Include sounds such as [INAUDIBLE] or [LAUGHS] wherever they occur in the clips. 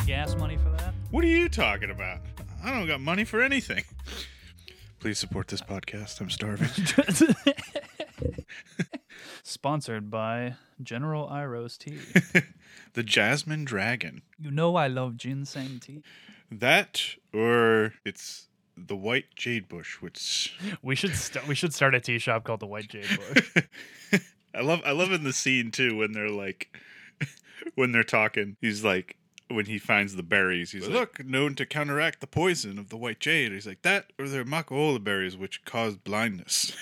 got gas money for that. What are you talking about? I don't got money for anything. Please support this podcast. I'm starving. [LAUGHS] Sponsored by General Iroh's Tea. [LAUGHS] the Jasmine Dragon. You know I love ginseng tea. That or it's the White Jade Bush, which [LAUGHS] We should st- we should start a tea shop called the White Jade Bush. I love. I love in the scene too when they're like, when they're talking. He's like, when he finds the berries, he's like, look, known to counteract the poison of the white jade. He's like that, or they're macaola berries, which cause blindness.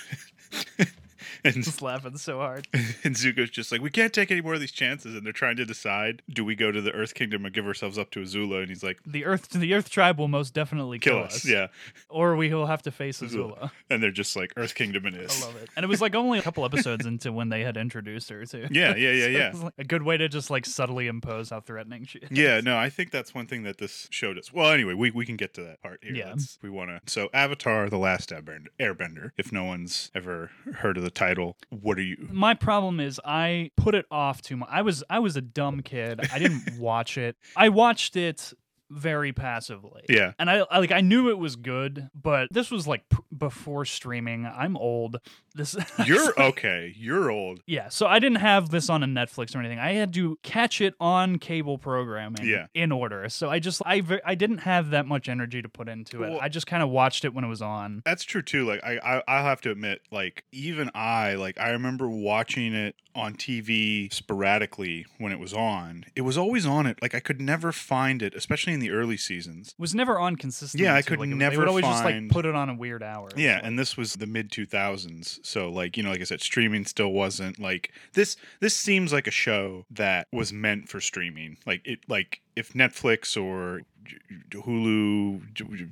[LAUGHS] [LAUGHS] and Just laughing so hard. [LAUGHS] and Zuko's just like, we can't take any more of these chances, and they're trying to decide: do we go to the Earth Kingdom and give ourselves up to Azula? And he's like, The Earth the Earth tribe will most definitely kill, kill us, yeah. Or we will have to face Azula. [LAUGHS] And they're just like, Earth Kingdom it I is. love it. And it was like only a couple episodes into when they had introduced her too. Yeah, yeah, yeah, So yeah. like a good way to just like subtly impose how threatening she is. Yeah, no, I think that's one thing that this showed us. Well, anyway, we, we can get to that part here. Yeah. Let's- we want to. So, Avatar: The Last Airbender, Airbender. If no one's ever heard of the title, what are you? My problem is I put it off too much. I was I was a dumb kid. I didn't [LAUGHS] watch it. I watched it very passively. Yeah. And I, I like I knew it was good, but this was like p- before streaming. I'm old. This [LAUGHS] You're okay. You're old. Yeah, so I didn't have this on a Netflix or anything. I had to catch it on cable programming Yeah. in order. So I just I I didn't have that much energy to put into it. Well- I just kind of watched it when it was on. That's true too. Like I, I, I'll have to admit, like even I, like I remember watching it on TV sporadically when it was on. It was always on it. Like I could never find it, especially in the early seasons. Was never on consistently. Yeah, I too. could like, it- They never would always just like put it on a weird hour. Yeah, and this was the mid 2000s. So like, you know, like I said streaming still wasn't like this this seems like a show that was meant for streaming. Like it like if Netflix or Hulu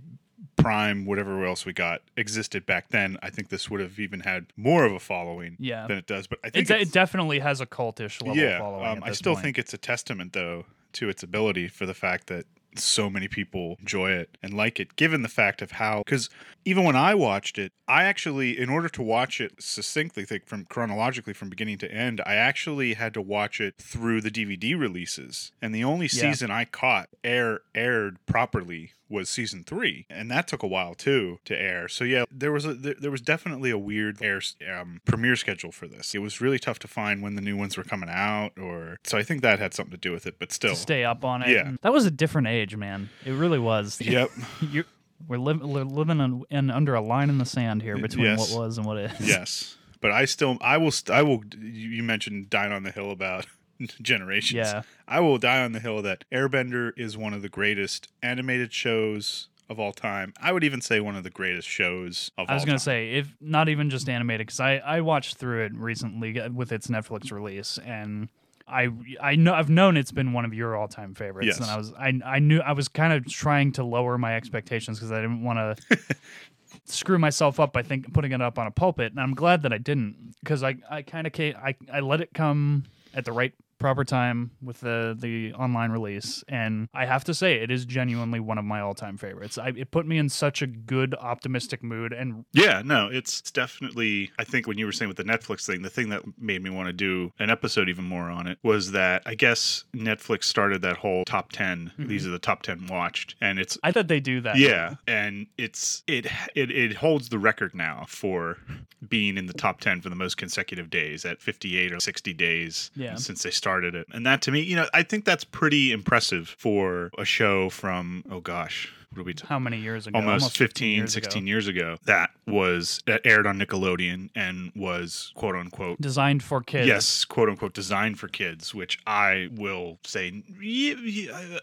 Prime whatever else we got existed back then, I think this would have even had more of a following Yeah. than it does. But I think it's- it definitely has a cultish level yeah, following. um, I still point. think it's a testament though to its ability for the fact that so many people enjoy it and like it given the fact of how because even when i watched it i actually in order to watch it succinctly think from chronologically from beginning to end i actually had to watch it through the dvd releases and the only Yeah. season i caught air aired properly was season three and that took a while too to air so yeah there was a there, there was definitely a weird air um, premiere schedule for this it was really tough to find when the new ones were coming out or so i think that had something to do with it but still stay up on it. Yeah. that was a different age, man. It really was. [LAUGHS] yep [LAUGHS] you we're, li- we're living in, in under a line in the sand here between Yes. what was and what is. yes but i still i will st- i will you mentioned dying on the hill about [LAUGHS] generations Yeah. i will die on the hill that airbender is one of the greatest animated shows of all time i would even say one of the greatest shows of all time. I was gonna say if not even just animated because I I watched through it recently uh, with its Netflix release and. I I know I've known it's been one of your all time favorites, Yes. and I was I I knew I was kind of trying to lower my expectations because I didn't want to [LAUGHS] screw myself up by think putting it up on a pulpit, and I'm glad that I didn't because I I kind of I I let it come at the right proper time with the the online release and i have to say it is genuinely one of my all-time favorites I, it put me in such a good optimistic mood and Yeah, no, it's definitely. I think when you were saying with the Netflix thing, the thing that made me want to do an episode even more on it was that I guess Netflix started that whole top 10. Mm-hmm. These are the top 10 watched. And it's. i thought they do that Yeah, and it's it, it it holds the record now for being in the top 10 for the most consecutive days at 58 or 60 days Yeah. since they started it. And that to me, you know, I think that's pretty impressive for a show from oh gosh, what are we talking how many years ago almost, 15, years 16 ago. years ago that was that aired on nickelodeon and was quote unquote designed for kids yes quote unquote designed for kids which i will say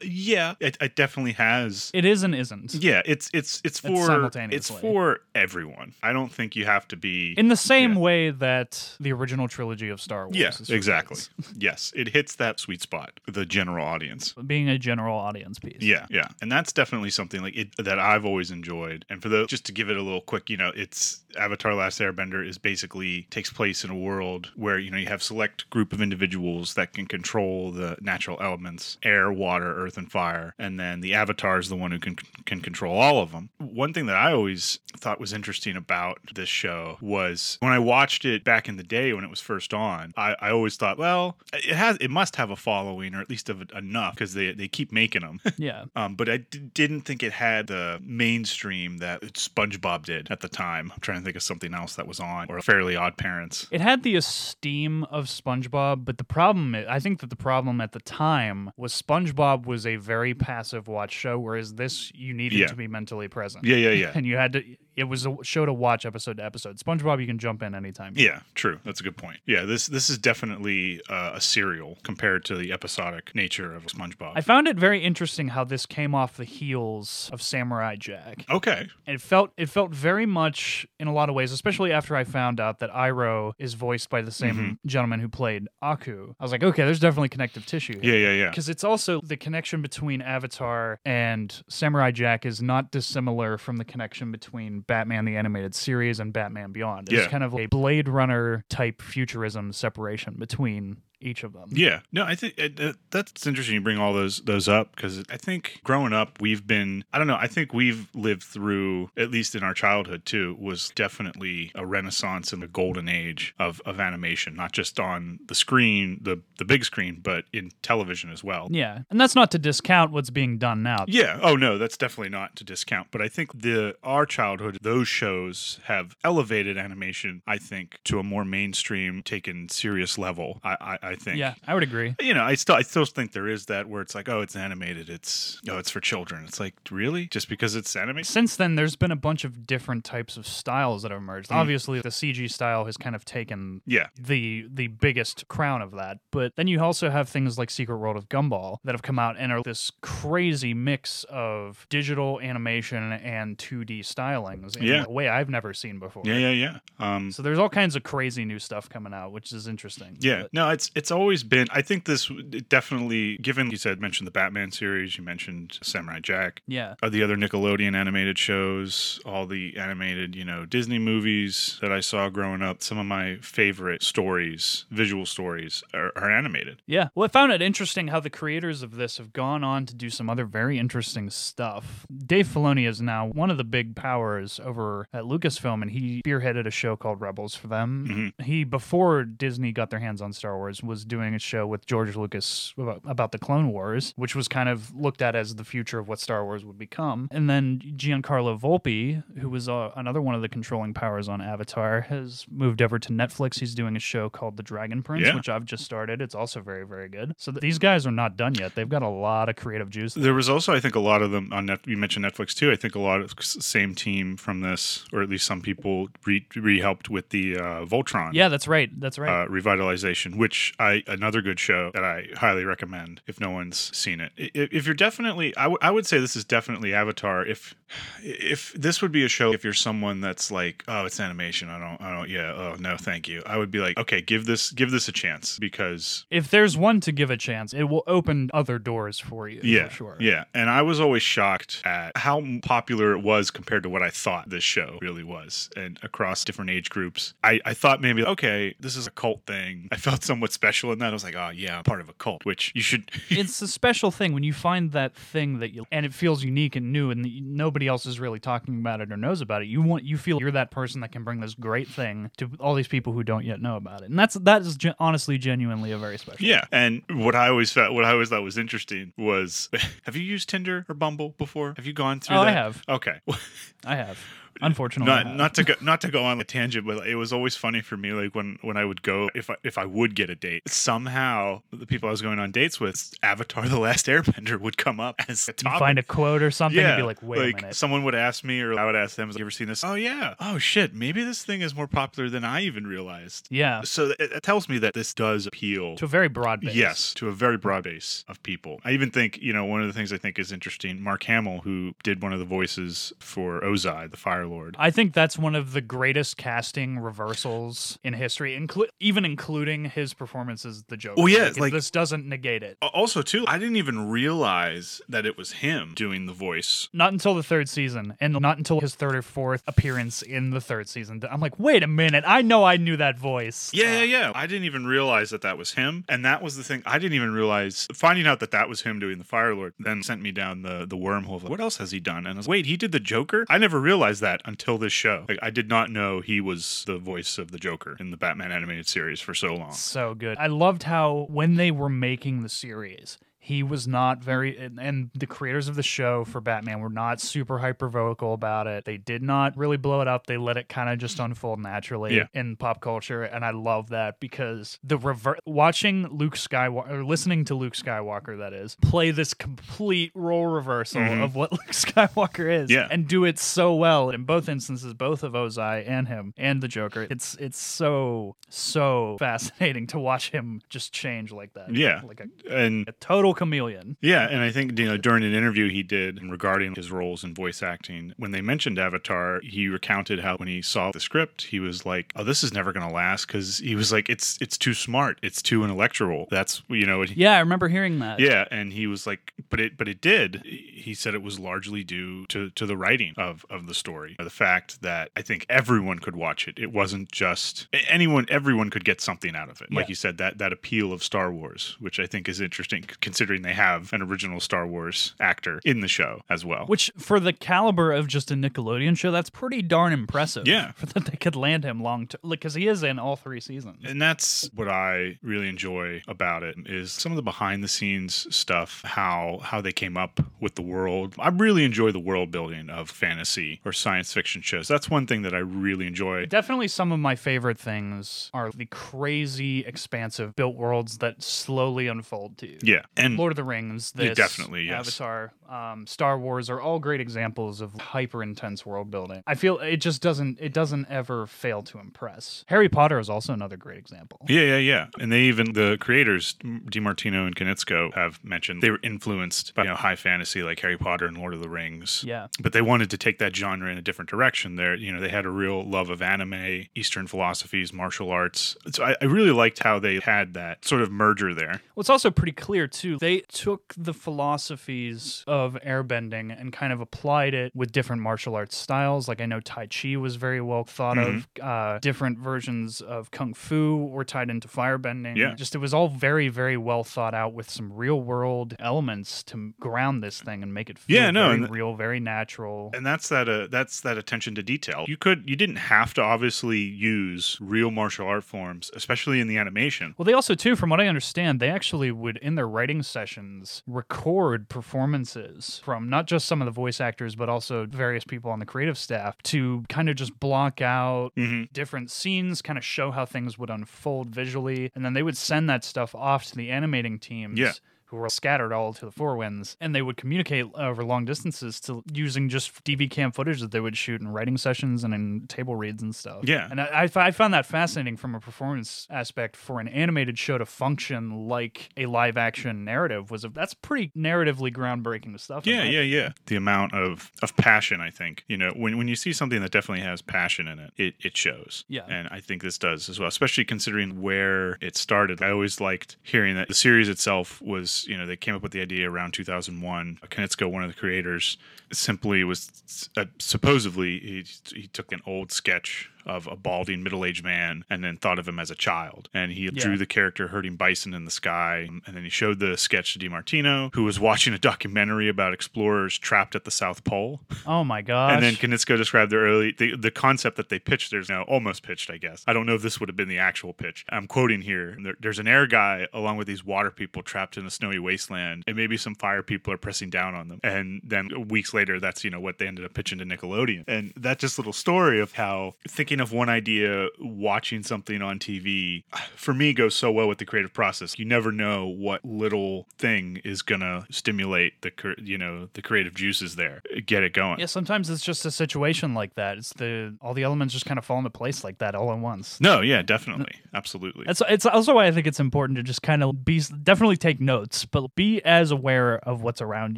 yeah, it, it definitely has it is and isn't yeah it's it's it's for it's simultaneously. for everyone i don't think you have to be in the same Yeah. way that the original trilogy of star wars yeah exactly [LAUGHS] yes it hits that sweet spot the general audience being a general audience piece Yeah, yeah. And that's definitely something like it that I've always enjoyed. And for the just to give it a little quick, you know, it's Avatar: Last Airbender is basically takes place in a world where you know you have select group of individuals that can control the natural elements: air, water, earth, and fire. And then the Avatar is the one who can can control all of them. One thing that I always thought was interesting about this show was when I watched it back in the day when it was first on. I, I always thought, well, it has it must have a following or at least of enough because they they keep making them. Yeah. [LAUGHS] Um, but I d- didn't think it had the mainstream that SpongeBob did at the time. I'm trying to think of something else that was on, or Fairly Odd Parents. It had the esteem of SpongeBob, but the problem, I think that the problem at the time was SpongeBob was a very passive watch show, whereas this you needed Yeah. to be mentally present. Yeah, yeah, yeah. [LAUGHS] And you had to, it was a show to watch episode to episode. SpongeBob, you can jump in anytime. Yeah, true. That's a good point. Yeah, this this is definitely uh, a serial compared to the episodic nature of SpongeBob. I found it very interesting how this came off the heels of Samurai Jack. okay. And it felt it felt very much in a lot of ways, especially after I found out that Iroh is voiced by the same Mm-hmm. gentleman who played Aku. I was like, okay, there's definitely connective tissue here. Yeah, yeah, yeah. Because it's also the connection between Avatar and Samurai Jack is not dissimilar from the connection between Batman the Animated Series and Batman Beyond. It's Yeah. kind of a Blade Runner type futurism separation between each of them. Yeah, no, I think uh, it, it, that's interesting. You bring all those those up because I think growing up, we've been I don't know. I think we've lived through at least in our childhood too was definitely a renaissance and a golden age of of animation, not just on the screen, the the big screen, but in television as well. Yeah. And that's not to discount what's being done now. Yeah. Oh no, that's definitely not to discount. But I think the our childhood, those shows have elevated animation. I think to a more mainstream, taken serious level. I I, I think. Yeah, I would agree. You know, I still I still think there is that where it's like, oh, it's animated. It's oh, it's for children. It's like really just because it's animated. Since then, there's been a bunch of different types of styles that have emerged. Mm. Obviously, the CG style has kind of taken Yeah. the the biggest crown of that. But then you also have things like Secret World of Gumball that have come out and are this crazy mix of digital animation and 2D stylings in Yeah. a way I've never seen before. Yeah. Yeah. Yeah. Um. So there's all kinds of crazy new stuff coming out, which is interesting. Yeah, But- no, it's it's always been. I think this definitely, given you said mentioned the Batman series, you mentioned Samurai Jack, yeah. uh, the other Nickelodeon animated shows, all the animated, you know, Disney movies that I saw growing up. Some of my favorite stories, visual stories, are, are animated. Yeah. Well, I found it interesting how the creators of this have gone on to do some other very interesting stuff. Dave Filoni is now one of the big powers over at Lucasfilm, and he spearheaded a show called Rebels for them. He, before Disney got their hands on Star Wars, was doing a show with George Lucas about, about the Clone Wars, which was kind of looked at as the future of what Star Wars would become. And then Giancarlo Volpe, who was uh, another one of the controlling powers on Avatar, has moved over to Netflix. He's doing a show called The Dragon Prince, Yeah. which I've just started. It's also very, very good. So th- these guys are not done yet. They've got a lot of creative juice. There was also, I think, a lot of them on Net. You mentioned Netflix too. I think a lot of same team from this, or at least some people re, re helped with the uh, Voltron. Yeah, that's right. That's right. uh, revitalization, which I another good show that I highly recommend if no one's seen it. If you're definitely, I, w- I would say this is definitely Avatar. If if this would be a show, if you're someone that's like, oh, it's animation, I don't, I don't, yeah, oh no, thank you. I would be like, okay, give this, give this a chance because if there's one to give a chance, it will open other doors for you. yeah, for sure. yeah. And I was always shocked at how popular it was compared to what I thought this show really was, and across different age groups. I, I thought maybe okay, this is a cult thing. I felt somewhat special in that. I was like, oh yeah, I'm part of a cult, which you should. [LAUGHS] it's a special thing when you find that thing that you and it feels unique and new and nobody else is really talking about it or knows about it you want you feel you're that person that can bring this great thing to all these people who don't yet know about it and that's that is honestly genuinely a very special yeah, and what I always felt, what I always thought was interesting was, [LAUGHS] have you used Tinder or Bumble before? Have you gone through Oh, I have. Okay. [LAUGHS] i have unfortunately not not to go not to go on a tangent, but it was always funny for me. Like when when I would go, if I, if I would get a date, somehow the people I was going on dates with, Avatar: The Last Airbender would come up as a you topic. find a quote or something yeah, and be like wait a minute someone would ask me, or I would ask them, "Have you ever seen this?" Oh yeah. Oh shit. Maybe this thing is more popular than I even realized. yeah So it, it tells me that this does appeal to a very broad base Yes, to a very broad base of people. I even think, you know, one of the things I think is interesting, Mark Hamill, who did one of the voices for Ozai, the Fire Lord. I think that's one of the greatest casting reversals in history, inclu- even including his performance as the Joker. Oh, yeah, it- like- this doesn't negate it. Also, too, I didn't even realize that it was him doing the voice. Not until the third season, and not until his third or fourth appearance in the third season. I'm like, wait a minute, I know I knew that voice. Yeah, yeah, yeah. I didn't even realize that that was him, and that was the thing. I didn't even realize finding out that that was him doing the Fire Lord. Then sent me down the the wormhole. Of, like, what else has he done? And I was wait, he did the Joker. I never realized that until this show. Like, I did not know he was the voice of the Joker in the Batman animated series for so long. So good. I loved how when they were making the series, he was not very, and, the creators of the show for Batman were not super hyper vocal about it. They did not really blow it up. They let it kind of just unfold naturally Yeah. in pop culture, and I love that because the rever- watching Luke Skywalker, or listening to Luke Skywalker, that is, play this complete role reversal Mhm. of what [LAUGHS] Luke Skywalker is, Yeah. and do it so well in both instances, both of Ozai and him and the Joker. It's it's so so fascinating to watch him just change like that. Yeah. like a, And a total chameleon. Yeah, and I think you know during an interview he did regarding his roles in voice acting, when they mentioned Avatar, he recounted how when he saw the script, he was like, "Oh, this is never going to last," because he was like, "It's it's too smart, it's too intellectual." That's you know, he, Yeah, I remember hearing that. yeah, and he was like, "But it but it did." He said it was largely due to to the writing of of the story, the fact that I think everyone could watch it. It wasn't just anyone; everyone could get something out of it. Like Yeah. you said, that that appeal of Star Wars, which I think is interesting, considering they have an original Star Wars actor in the show as well. Which, for the caliber of just a Nickelodeon show, that's pretty darn impressive. Yeah. For [LAUGHS] that they could land him long term. Like, because he is in all three seasons. and that's what I really enjoy about it is some of the behind the scenes stuff, how how they came up with the world. I really enjoy the world building of fantasy or science fiction shows. That's one thing that I really enjoy. Definitely some of my favorite things are the crazy, expansive built worlds that slowly unfold to you. Yeah, and Lord of the Rings, Yeah, this, definitely, yes. Avatar, um, Star Wars are all great examples of hyper intense world building. I feel it just doesn't it doesn't ever fail to impress. Harry Potter is also another great example. Yeah, yeah, yeah. And they even the creators, DiMartino and Konietzko, have mentioned they were influenced by you know high fantasy like Harry Potter and Lord of the Rings. Yeah. But they wanted to take that genre in a different direction. There, you know, they had a real love of anime, Eastern philosophies, martial arts. So I, I really liked how they had that sort of merger there. Well, it's also pretty clear too. They took the philosophies of airbending and kind of applied it with different martial arts styles. Like I know Tai Chi was very well thought of. Mm-hmm. Uh, different versions of Kung Fu were tied into firebending. Yeah. Just it was all very, very well thought out with some real world elements to ground this thing and make it feel Yeah, no, very and- real, very natural. And that's that. Uh, that's that attention to detail. You could, you didn't have to obviously use real martial art forms, especially in the animation. Well, they also, too, from what I understand, they actually would, in their writing sessions, record performances from not just some of the voice actors, but also various people on the creative staff to kind of just block out hmm different scenes, kind of show how things would unfold visually. And then they would send that stuff off to the animating teams. Yeah. Who were scattered all to the four winds, and they would communicate over long distances to using just DV cam footage that they would shoot in writing sessions and in table reads and stuff. Yeah. And I, I, I found that fascinating from a performance aspect for an animated show to function like a live action narrative was a, that's pretty narratively groundbreaking stuff. Yeah, yeah, yeah. The amount of of passion, I think, you know, when when you see something that definitely has passion in it, it it shows. Yeah. and I think this does as well, especially considering where it started. I always liked hearing that the series itself was, you know, they came up with the idea around 2001. Konietzko, one of the creators, simply was uh, supposedly he he took an old sketch of a balding middle-aged man and then thought of him as a child and he drew the character herding bison in the sky and then he showed the sketch to DiMartino who was watching a documentary about explorers trapped at the South Pole Oh my gosh. and then Konietzko described the early the, the concept that they pitched. There's now almost pitched, I guess. I don't know if this would have been the actual pitch. I'm quoting here. There, there's an air guy along with these water people trapped in a snowy wasteland, and maybe some fire people are pressing down on them. And then weeks later, that's you know what they ended up pitching to Nickelodeon. And that just little story of how thinking thinking of one idea, watching something on TV, for me goes so well with the creative process. You never know what little thing is gonna stimulate the you know the creative juices there, get it going. Yeah, sometimes it's just a situation like that. It's the all the elements just kind of fall into place like that all at once. No, yeah, definitely, absolutely. It's it's also why I think it's important to just kind of be definitely take notes, but be as aware of what's around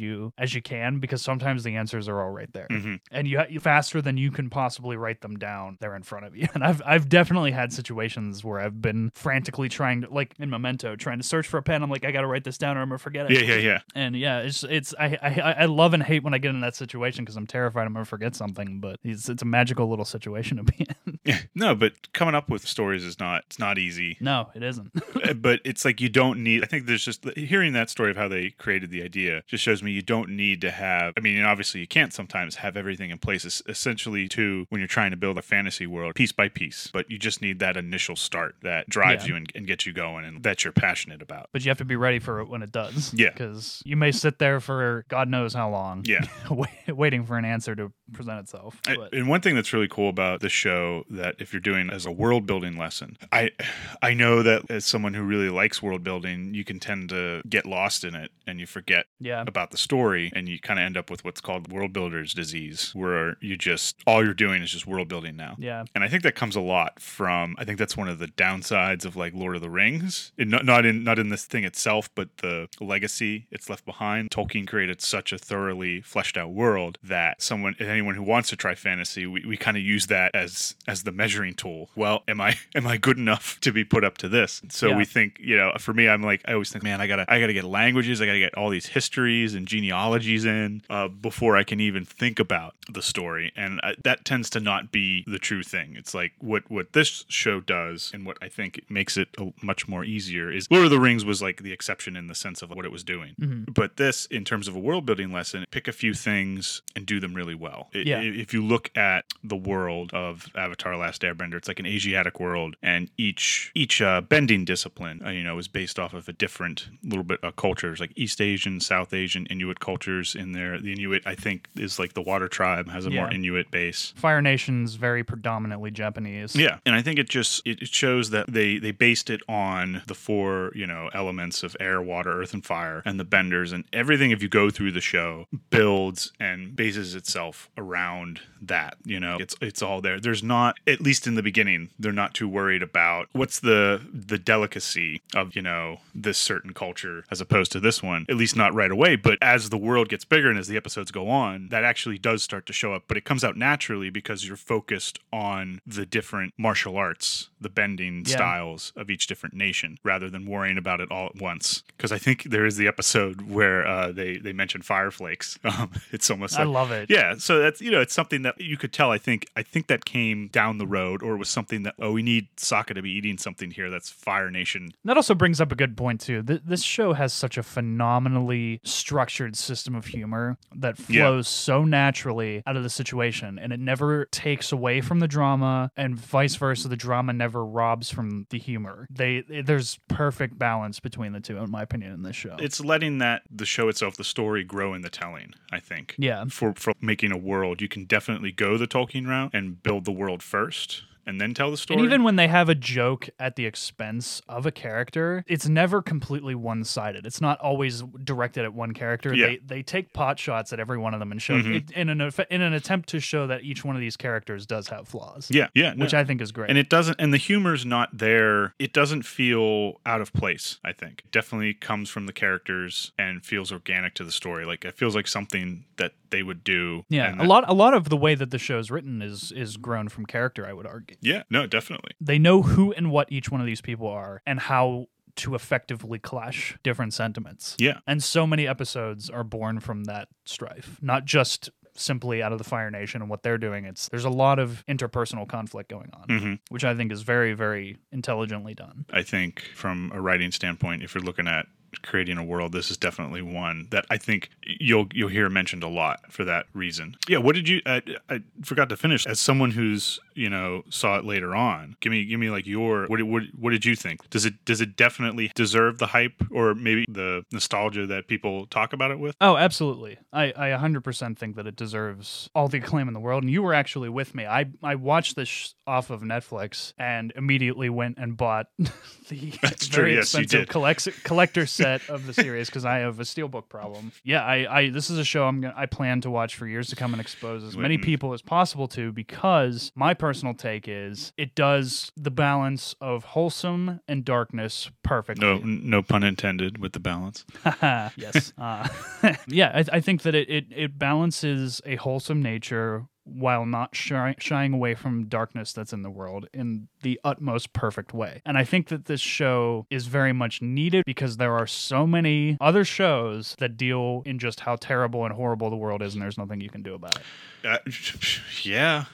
you as you can because sometimes the answers are all right there, Mhm. and you you faster than you can possibly write them down. They're in front of you, [LAUGHS] and I've I've definitely had situations where I've been frantically trying to like in Memento trying to search for a pen. I'm like I got to write this down or I'm gonna forget it. Yeah, yeah, yeah. And yeah, it's it's I I, I love and hate when I get in that situation because I'm terrified I'm gonna forget something. But it's it's a magical little situation to be in. [LAUGHS] Yeah, no, but coming up with stories is not it's not easy. no, it isn't. [LAUGHS] Uh, but it's like you don't need. I think there's just hearing that story of how they created the idea just shows me you don't need to have. I mean, obviously you can't sometimes have everything in place. Es- essentially, to when you're trying to build a fantasy world piece by piece, but you just need that initial start that drives Yeah. you and, and gets you going, and that you're passionate about. but you have to be ready for it when it does. [LAUGHS] Yeah. because you may sit there for God knows how long. Yeah. [LAUGHS] waiting for an answer to present itself. I- and one thing that's really cool about this show that if you're doing as a world building lesson, I I know that as someone who really likes world building, you can tend to get lost in it and you forget yeah, about the story and you kind of end up with what's called world builder's disease where you just all you're doing is just world building now. yeah, And I think that comes a lot from I think that's one of the downsides of like Lord of the Rings. And not, not in not in this thing itself, but the legacy it's left behind. Tolkien created such a thoroughly fleshed out world that someone anyone who wants to try fantasy, we, we kind of use that as as the measuring tool. Well, am I [LAUGHS] am I good enough to be put up to this? So Yeah. we think, you know, for me I'm like I always think, man, I gotta I gotta get languages, I gotta get all these histories and genealogies in uh, before I can even think about the story. And I, that tends to not be the true thing. It's like what what this show does, and what I think makes it a, much more easier is Lord of the Rings was like the exception in the sense of what it was doing. Mhm. But this, in terms of a world building lesson, pick a few things and do them really well. I- Yeah. If you look at the world of Avatar: Last Airbender, it's like an Asiatic world, and each each uh, bending discipline, uh, you know, is based off of a different little bit of cultures, like East Asian, South Asian, Inuit cultures in there. The Inuit, I think, is like the Water Tribe has a more Inuit base. Fire Nation's very predominantly Japanese. Yeah, and I think it just it, shows that they they based it on the four you know elements of air, water, earth, and fire, and the benders, and everything. If you go through the show, builds and bases itself around that. You know, it's it's all there. There's not at least in the beginning, they're not too worried about what's the the delicacy of you know this certain culture as opposed to this one. At least not right away, but as the world gets bigger and as the episodes go on, that actually does start to show up. But it comes out naturally because you're focused on the different martial arts, the bending Yeah. styles of each different nation, rather than worrying about it all at once. Because I think there is the episode where uh, they they mention fire flakes. [LAUGHS] Um, it's almost I like love it. yeah, so that's you know it's something that you could tell. I think I think that came down the road, or was something that oh we need Sokka to be eating something here that's Fire Nation. That also brings up a good point too. Th- this show has such a phenomenally structured system of humor that Yeah. flows so naturally out of the situation, and it never takes away from the drama, and vice versa. The drama never robs from the humor. They there's perfect balance between the two, in my opinion, in this show. It's letting that the show itself, the story, grow in the telling. I think. yeah, For for making a world, you can definitely go the Tolkien route and build the world first, and then tell the story. And even when they have a joke at the expense of a character, it's never completely one sided. It's not always directed at one character. Yeah. They they take pot shots at every one of them and show Mhm. it, in an in an attempt to show that each one of these characters does have flaws. yeah, yeah, no. Which I think is great. and it doesn't and the humor's not there it doesn't feel out of place i think it definitely comes from the characters and feels organic to the story like it feels like something that they would do yeah, a that- lot a lot of the way that the show's written is is grown from character, I would argue. yeah no definitely They know who and what each one of these people are and how to effectively clash different sentiments. yeah And so many episodes are born from that strife, not just simply out of the Fire Nation and what they're doing. It's there's a lot of interpersonal conflict going on, hmm which I think is very, very intelligently done. i think from a writing standpoint if you're looking at creating a world this is definitely one that i think you'll you'll hear mentioned a lot for that reason. Yeah what did you i, I forgot to finish. As someone who's you know saw it later on. Give me give me like your what what what did you think? Does it does it definitely deserve the hype or maybe the nostalgia that people talk about it with? Oh, absolutely. I, I 100% think that it deserves all the acclaim in the world. And you were actually with me. I, I watched this sh- off of Netflix and immediately went and bought [LAUGHS] the [LAUGHS] That's true. very Yes, you expensive did. collect- collector [LAUGHS] set of the series because I have a steelbook problem. Yeah, I, I this is a show I'm gonna I plan to watch for years to come and expose as many people as possible to because my personal take is it does the balance of wholesome and darkness perfectly. No no pun intended with the balance. [LAUGHS] yes. Uh, [LAUGHS] yeah, I, I think that it, it, it balances a wholesome nature while not shy, shying away from darkness that's in the world in the utmost perfect way. And I think that this show is very much needed because there are so many other shows that deal in just how terrible and horrible the world is, and there's nothing you can do about it. Uh, [LAUGHS] yeah.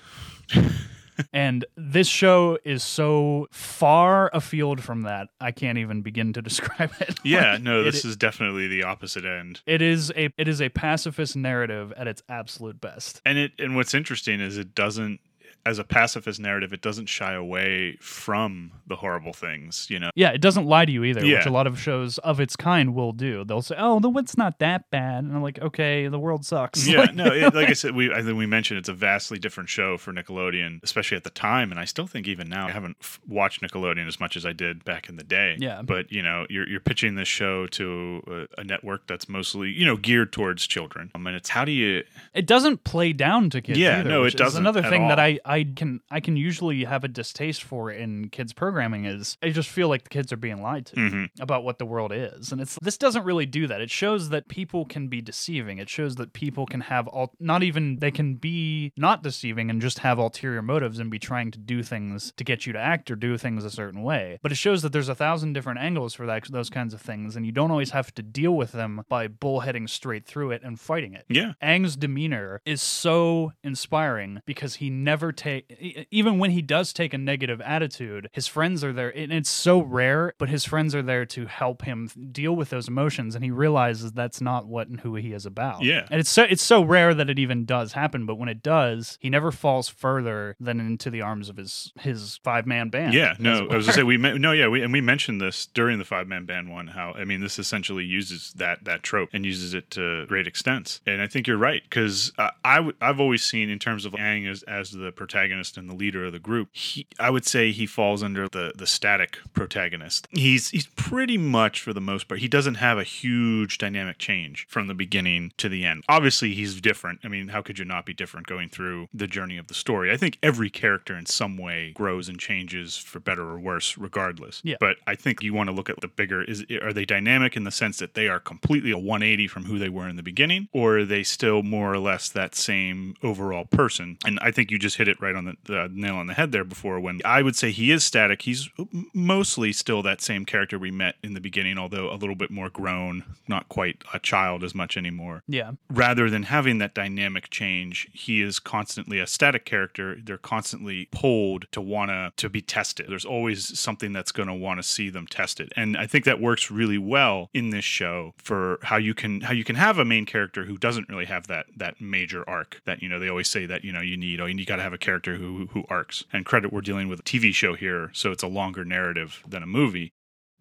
And this show is so far afield from that, I can't even begin to [LAUGHS] describe it. Yeah, Like, no, this is definitely the opposite end. It is a it is a pacifist narrative at its absolute best. And it and what's interesting is it doesn't as a pacifist narrative, it doesn't shy away from the horrible things, you know. Yeah, it doesn't lie to you either, which a lot of shows of its kind will do. They'll say, "Oh, the what's not that bad," and I'm like, "Okay, the world sucks." Yeah, Like- [LAUGHS] no, it, like I said, we I think we mentioned it's a vastly different show for Nickelodeon, especially at the time, and I still think even now I haven't f- watched Nickelodeon as much as I did back in the day. Yeah. but you know, you're you're pitching this show to a, a network that's mostly you know geared towards children. Um, I mean, it's how do you? it doesn't play down to kids. Yeah, either, no, it doesn't Another thing that all. I I can I can usually have a distaste for in kids programming is I just feel like the kids are being lied to. Mhm. about what the world is. And it's this doesn't really do that. It shows that people can be deceiving. It shows that people can have all not even they can be not deceiving and just have ulterior motives and be trying to do things to get you to act or do things a certain way. But it shows that there's a thousand different angles for that those kinds of things and you don't always have to deal with them by bullheading straight through it and fighting it. Yeah, Aang's demeanor is so inspiring because he never take even when he does take a negative attitude, his friends are there and it's so rare, but his friends are there to help him deal with those emotions and he realizes that's not what and who he is about. Yeah. And it's so it's so rare that it even does happen, but when it does, he never falls further than into the arms of his his five-man band. yeah. No, I was gonna say we no, yeah, we, and we mentioned this during the five man band one. How I mean, this essentially uses that that trope and uses it to great extents. And I think you're right because uh, I w- I've always seen in terms of Aang as as the protagonist and the leader of the group, he I would say he falls under the the static protagonist. He's he's pretty much for the most part. He doesn't have a huge dynamic change from the beginning to the end. Obviously, he's different. I mean, how could you not be different going through the journey of the story? I think every character in some way grows and changes for better or worse, regardless. Yeah. But I think you want to look at the bigger is are they dynamic in the sense that they are completely a 180 from who they were in the beginning, or are they still more or less that same overall person? And I think you just hit it right on the, the nail on the head there before. When I would say he is static, he's mostly still that same character we met in the beginning, although a little bit more grown, not quite a child as much anymore Yeah. rather than having that dynamic change he is constantly a static character they're constantly pulled to want to to be tested there's always something that's going to want to see them tested and i think that works really well in this show for how you can how you can have a main character who doesn't really have that that major arc that you know they always say that you know you need oh you got to have a character who who arcs. And credit we're dealing with a tv show here so it's a longer narrative than a movie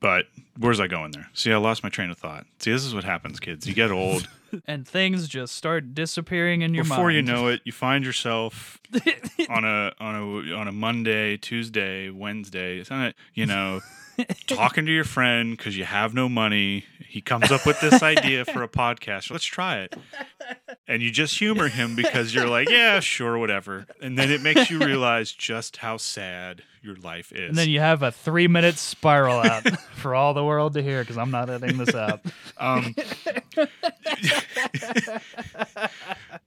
but where's I going there? See, I lost my train of thought. See, this is what happens, kids. You get old. [LAUGHS] And things just start disappearing in your mind. Before mind. you know it, you find yourself [LAUGHS] on a on a on a Monday, Tuesday, Wednesday. It's not, you know, talking to your friend because you have no money. He comes up with this idea for a podcast. Let's try it. And you just humor him because you're like, yeah, sure, whatever. And then it makes you realize just how sad your life is. And then you have a three minute spiral out [LAUGHS] for all the world to hear because I'm not editing this out. Um, [LAUGHS]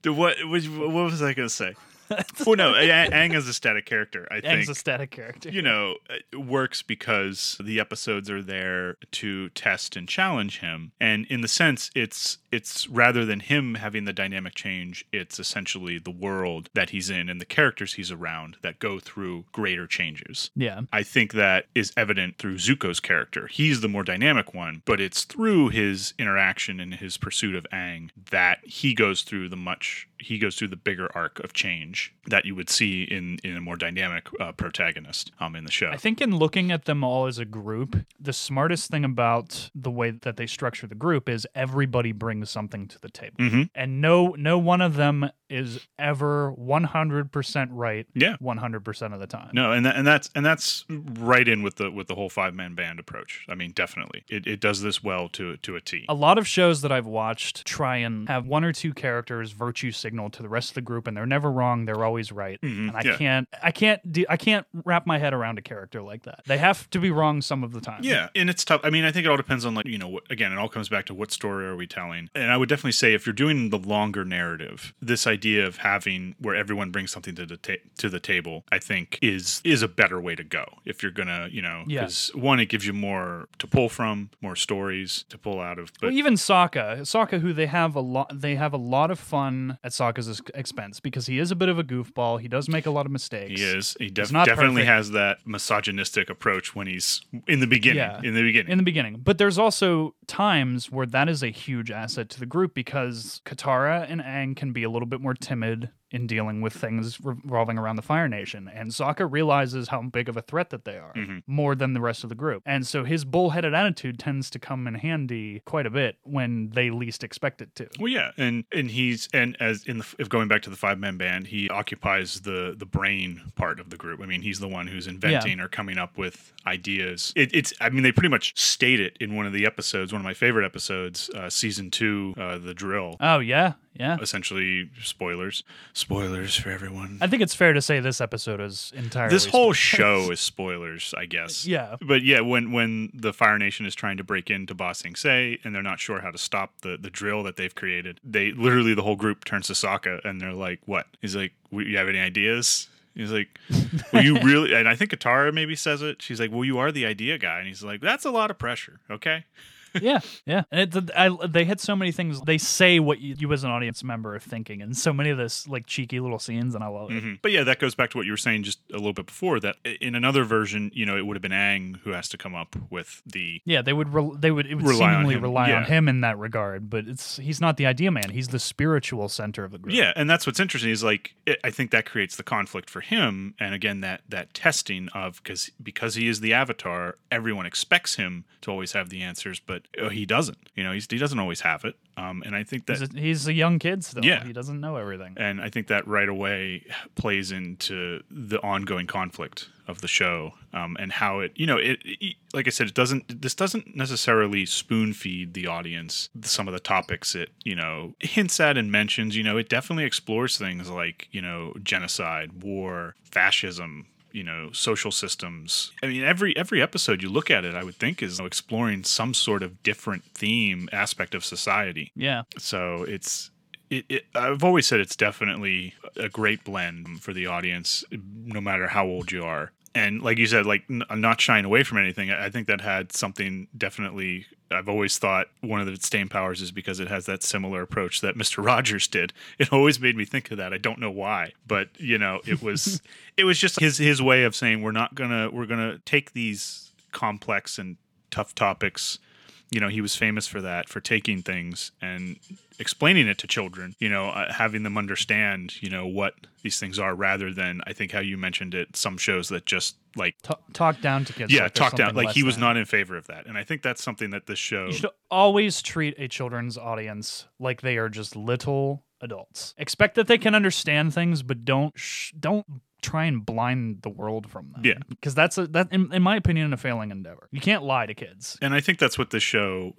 the- what, what what was I going to say? [LAUGHS] well, no, Aang is a static character. I think Aang's a static character. you know, it works because the episodes are there to test and challenge him. And in the sense, it's it's rather than him having the dynamic change, it's essentially the world that he's in and the characters he's around that go through greater changes. Yeah. I think that is evident through Zuko's character. He's the more dynamic one, but it's through his interaction and his pursuit of Aang that he goes through the much he goes through the bigger arc of change that you would see in in a more dynamic uh, protagonist um in the show. I think in looking at them all as a group, the smartest thing about the way that they structure the group is everybody brings something to the table. Mhm. And no no one of them is ever 100% right Yeah. 100% of the time. No, and that, and that's and that's right in with the with the whole five man band approach. I mean, definitely, it, it does this well to to a T. A lot of shows that I've watched try and have one or two characters virtue signal to the rest of the group, and they're never wrong. They're always right, Mhm, and I yeah. can't, I can't, do, I can't wrap my head around a character like that. They have to be wrong some of the time. Yeah, and it's tough. I mean, I think it all depends on like you know, what, again, it all comes back to what story are we telling. And I would definitely say if you're doing the longer narrative, this idea of having where everyone brings something to the ta- to the table, I think is is a better way to go. If you're gonna, you know, Yeah. because one, it gives you more to pull from, more stories to pull out of. But well, even Sokka, Sokka, who they have a lot, they have a lot of fun at Sokka's expense because he is a bit of a goofball. He does make a lot of mistakes. he is. He def- definitely perfect. has that misogynistic approach when he's in the beginning. Yeah. In the beginning. in the beginning. But there's also times where that is a huge asset to the group because Katara and Aang can be a little bit more timid in dealing with things revolving around the Fire Nation. And Sokka realizes how big of a threat that they are Mhm. more than the rest of the group. And so his bullheaded attitude tends to come in handy quite a bit when they least expect it to. Well, yeah, and and he's and as in the if going back to the five man band, he occupies the the brain part of the group. I mean, he's the one who's inventing or coming up with ideas. It, it's I mean, they pretty much state it in one of the episodes, one of my favorite episodes, uh, season two, uh, the drill. Oh, yeah. Yeah. Essentially, spoilers, spoilers for everyone. I think it's fair to say this episode is entirely. This whole spoilers. show [LAUGHS] is spoilers, I guess. Yeah. But yeah, when when the Fire Nation is trying to break into Ba Sing Se and they're not sure how to stop the the drill that they've created, they literally the whole group turns to Sokka and they're like, "What?" He's like, "We- "You have any ideas?" He's like, "Well, you [LAUGHS] really?" And I think Katara maybe says it. She's like, "Well, you are the idea guy," and he's like, "That's a lot of pressure." Okay. Yeah, yeah. And it, I, they hit so many things. They say what you, you as an audience member are thinking, and so many of this like cheeky little scenes, and I love it. Mhm. But yeah, that goes back to what you were saying just a little bit before. That in another version, you know, it would have been Aang who has to come up with the Yeah, they would. Re- they would. It would Rely seemingly him, rely on him in that regard, but it's he's not the idea man. He's the spiritual center of the group. Yeah, and that's what's interesting is like it, I think that creates the conflict for him, and again that that testing of because because he is the avatar, everyone expects him to always have the answers, but uh, he doesn't. You know, he's, he doesn't always have it, um, and I think that He's a, he's a young kid still. Yeah. he doesn't know everything. and I think that right away plays into the ongoing conflict of the show um, and how it, you know, it, it- like I said, it doesn't. This doesn't necessarily spoon feed the audience some of the topics it, you know, hints at and mentions. You know, it definitely explores things like you know genocide, war, fascism. You know, social systems. I mean, every every episode you look at it, I would think is exploring some sort of different theme aspect of society. Yeah, So it's it, it, I've always said it's definitely a great blend for the audience, no matter how old you are. And like you said, like n- uh, not shying away from anything. I I think that had something definitely. I've always thought one of its staying powers is because it has that similar approach that Mister [LAUGHS] Rogers did. It always made me think of that. I don't know why, but you know, it was [LAUGHS] it was just his his way of saying we're not gonna we're gonna take these complex and tough topics you know he was famous for that for taking things and explaining it to children you know uh, having them understand you know what these things are rather than i think how you mentioned it some shows that just like Ta- talk down to kids. yeah like talk down like he was than. not in favor of that and i think that's something that this show You should always treat a children's audience like they are just little adults. Expect that they can understand things, but don't sh- don't try and blind the world from them. Yeah. because that's a that in, in my opinion a failing endeavor. You can't lie to kids. and i think that's what this show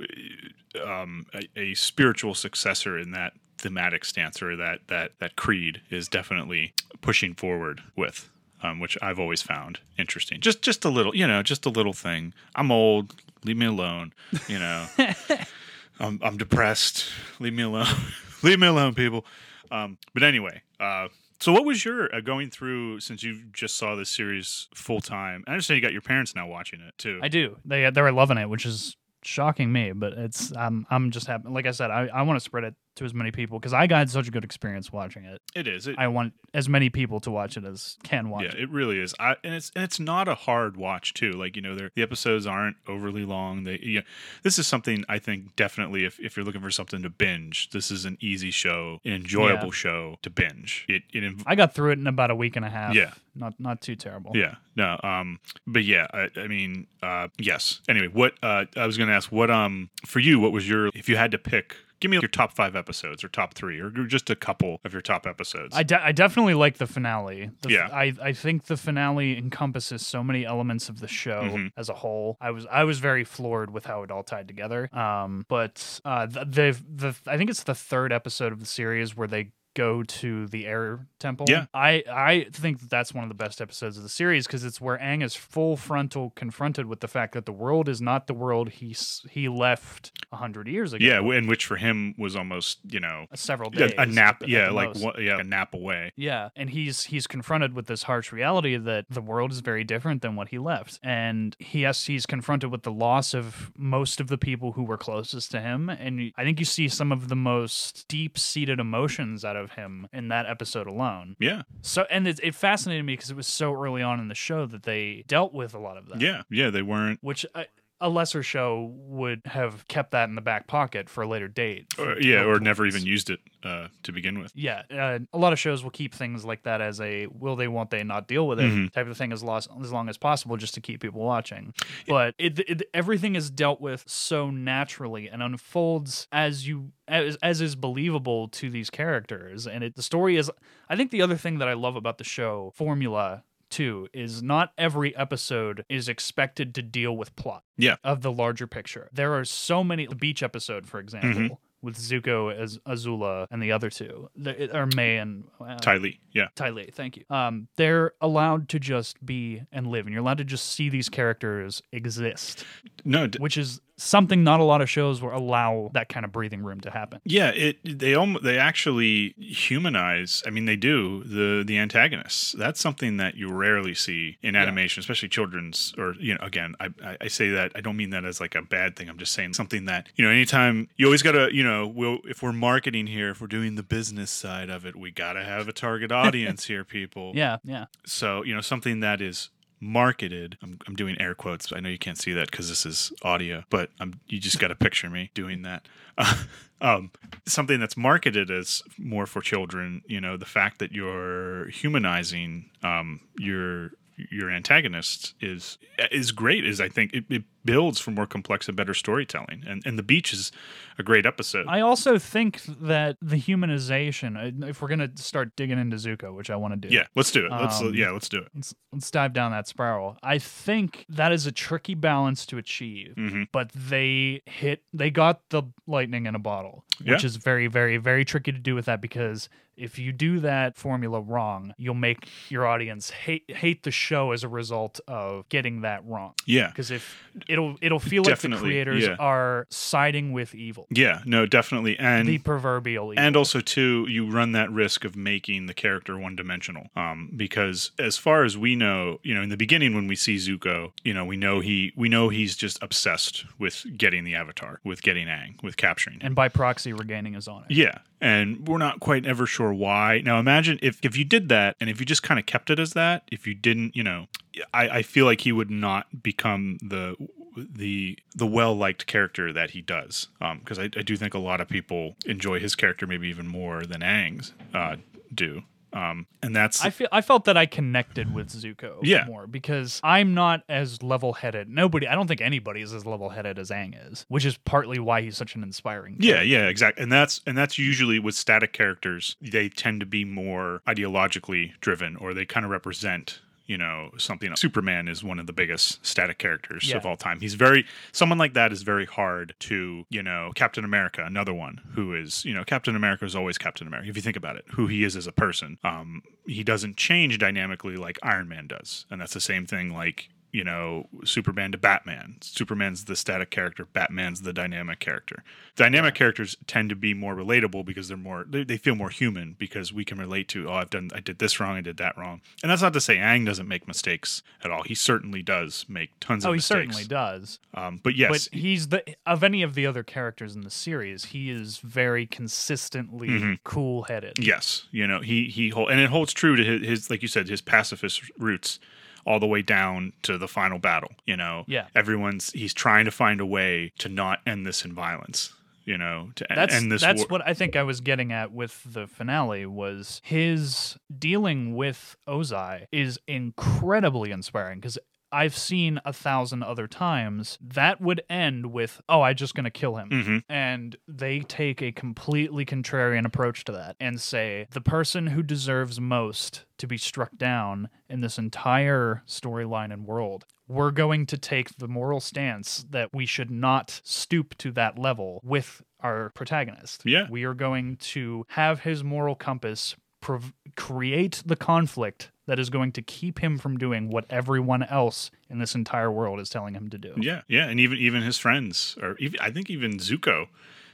um a, a spiritual successor in that thematic stance or that that that creed is definitely pushing forward with um, which I've always found interesting. Just just a little, you know, just a little thing. I'm old. Leave me alone. You know, [LAUGHS] I'm I'm depressed. Leave me alone. [LAUGHS] leave me alone, people. Um, but anyway, uh, so what was your uh, going through since you just saw this series full time? I understand you got your parents now watching it too. I do. They they're loving it, which is shocking me, but it's I'm I'm just happy. Like I said, I, I want to spread it to as many people because I got such a good experience watching it. It is. It, I want as many people to watch it as can watch yeah, it. it really is. I and it's and it's not a hard watch too. Like you know, the episodes aren't overly long. They yeah, this is something I think definitely if, if you're looking for something to binge, this is an easy show, an enjoyable Yeah. show to binge. It it inv- I got through it in about a week and a half. Yeah. not not too terrible. yeah no um but yeah I, I mean uh yes anyway what uh I was gonna ask what um for you what was your if you had to pick give me your top five episodes or top three or just a couple of your top episodes I, de- I definitely like the finale. The Yeah. I, I think the finale encompasses so many elements of the show Mhm. as a whole. I was I was very floored with how it all tied together. Um, but uh, the, the the I think it's the third episode of the series where they go to the air temple. Yeah. I I think that that's one of the best episodes of the series because it's where Aang is full frontal confronted with the fact that the world is not the world he he left a hundred years ago. yeah and which for him was almost you know uh, several a, days. a nap yeah like one, yeah a nap away Yeah, and he's he's confronted with this harsh reality that the world is very different than what he left, and he has he's confronted with the loss of most of the people who were closest to him, and I think you see some of the most deep seated emotions out of him in that episode alone. yeah So, and it, it fascinated me because it was so early on in the show that they dealt with a lot of that. yeah yeah they weren't which. I, a lesser show would have kept that in the back pocket for a later date. or, yeah or never even used it uh to begin with Yeah, uh, a lot of shows will keep things like that as a will they, won't they, not deal with it Mhm. type of thing as, as long as possible, just to keep people watching. But it, it, everything is dealt with so naturally and unfolds as you as, as is believable to these characters, and it the story is. I think the other thing that I love about the show formula too is not every episode is expected to deal with plot Yeah. of the larger picture. There are so many the beach episode, for example, Mm-hmm. with Zuko as Azula and the other two, or Mai and uh, Ty Lee yeah Ty Lee, thank you. Um, they're allowed to just be and live, and you're allowed to just see these characters exist, no d- which is something not a lot of shows will allow that kind of breathing room to happen. Yeah, it they almost they actually humanize. I mean, they do the the antagonists. That's something that you rarely see in Yeah. animation, especially children's. Or you know, again, I, I I say that I don't mean that as like a bad thing. I'm just saying something that you know, anytime you always gotta you know, we'll if we're marketing here, if we're doing the business side of it, we gotta have a target [LAUGHS] audience here, people. Yeah, yeah. So you know, something that is marketed I'm, I'm doing air quotes i know you can't see that because this is audio but I'm, you just got to picture me doing that. [LAUGHS] Um, something that's marketed as more for children you know the fact that you're humanizing um, your your antagonist is is great is i think it, it builds for more complex and better storytelling and and the beach is a great episode I also think that the humanization, uh, if we're gonna start digging into Zuko, which I want to do, yeah let's do it let's Um, yeah let's do it let's, let's dive down that spiral. I think that is a tricky balance to achieve, hmm but they hit, they got the lightning in a bottle, which Yeah. is very, very, very tricky to do with that because if you do that formula wrong, you'll make your audience hate hate the show as a result of getting that wrong. yeah Because if it'll it'll feel like the creators yeah. are siding with evil, yeah no definitely and the proverbial evil. and also too you run that risk of making the character one dimensional um because as far as we know you know in the beginning when we see zuko you know we know he we know he's just obsessed with getting the avatar with getting Aang, with capturing him and by proxy regaining his honor. yeah and we're not quite ever sure why now imagine if if you did that and if you just kind of kept it as that if you didn't you know i i feel like he would not become the the the well liked character that he does um because I, I do think a lot of people enjoy his character maybe even more than Aang's uh do um and that's I feel I felt that I connected with Zuko Yeah. more because I'm not as level headed. Nobody, I don't think anybody is as level headed as Aang is, which is partly why he's such an inspiring. Yeah, yeah, exactly. And that's and that's usually with static characters, they tend to be more ideologically driven or they kind of represent you know something superman is one of the biggest static characters Yeah. of all time he's very someone like that is very hard to you know captain america another one who is you know captain america is always captain america if you think about it who he is as a person um he doesn't change dynamically like iron man does and that's the same thing like you know, Superman to Batman. Superman's the static character, Batman's the dynamic character. Dynamic characters tend to be more relatable because they're more they, they feel more human because we can relate to, oh, I've done I did this wrong, I did that wrong. And that's not to say Aang doesn't make mistakes at all. He certainly does make tons Oh, of mistakes. Oh, he certainly does. Um, but yes, But he's the of any of the other characters in the series, he is very consistently Mhm. cool-headed. Yes, you know he he hold, and it holds true to his, his like you said his pacifist roots all the way down to the final battle. You know, Yeah. everyone's he's trying to find a way to not end this in violence. You know, to That's end this. that's war. what I think I was getting at with the finale was his dealing with Ozai is incredibly inspiring because I've seen a thousand other times that would end with, "Oh, I'm just gonna kill him," Mhm. and they take a completely contrarian approach to that and say the person who deserves most to be struck down in this entire storyline and world we're going to take the moral stance that we should not stoop to that level with our protagonist. Yeah. We are going to have his moral compass prov- create the conflict that is going to keep him from doing what everyone else in this entire world is telling him to do. Yeah, yeah, and even even his friends, or even I think even Zuko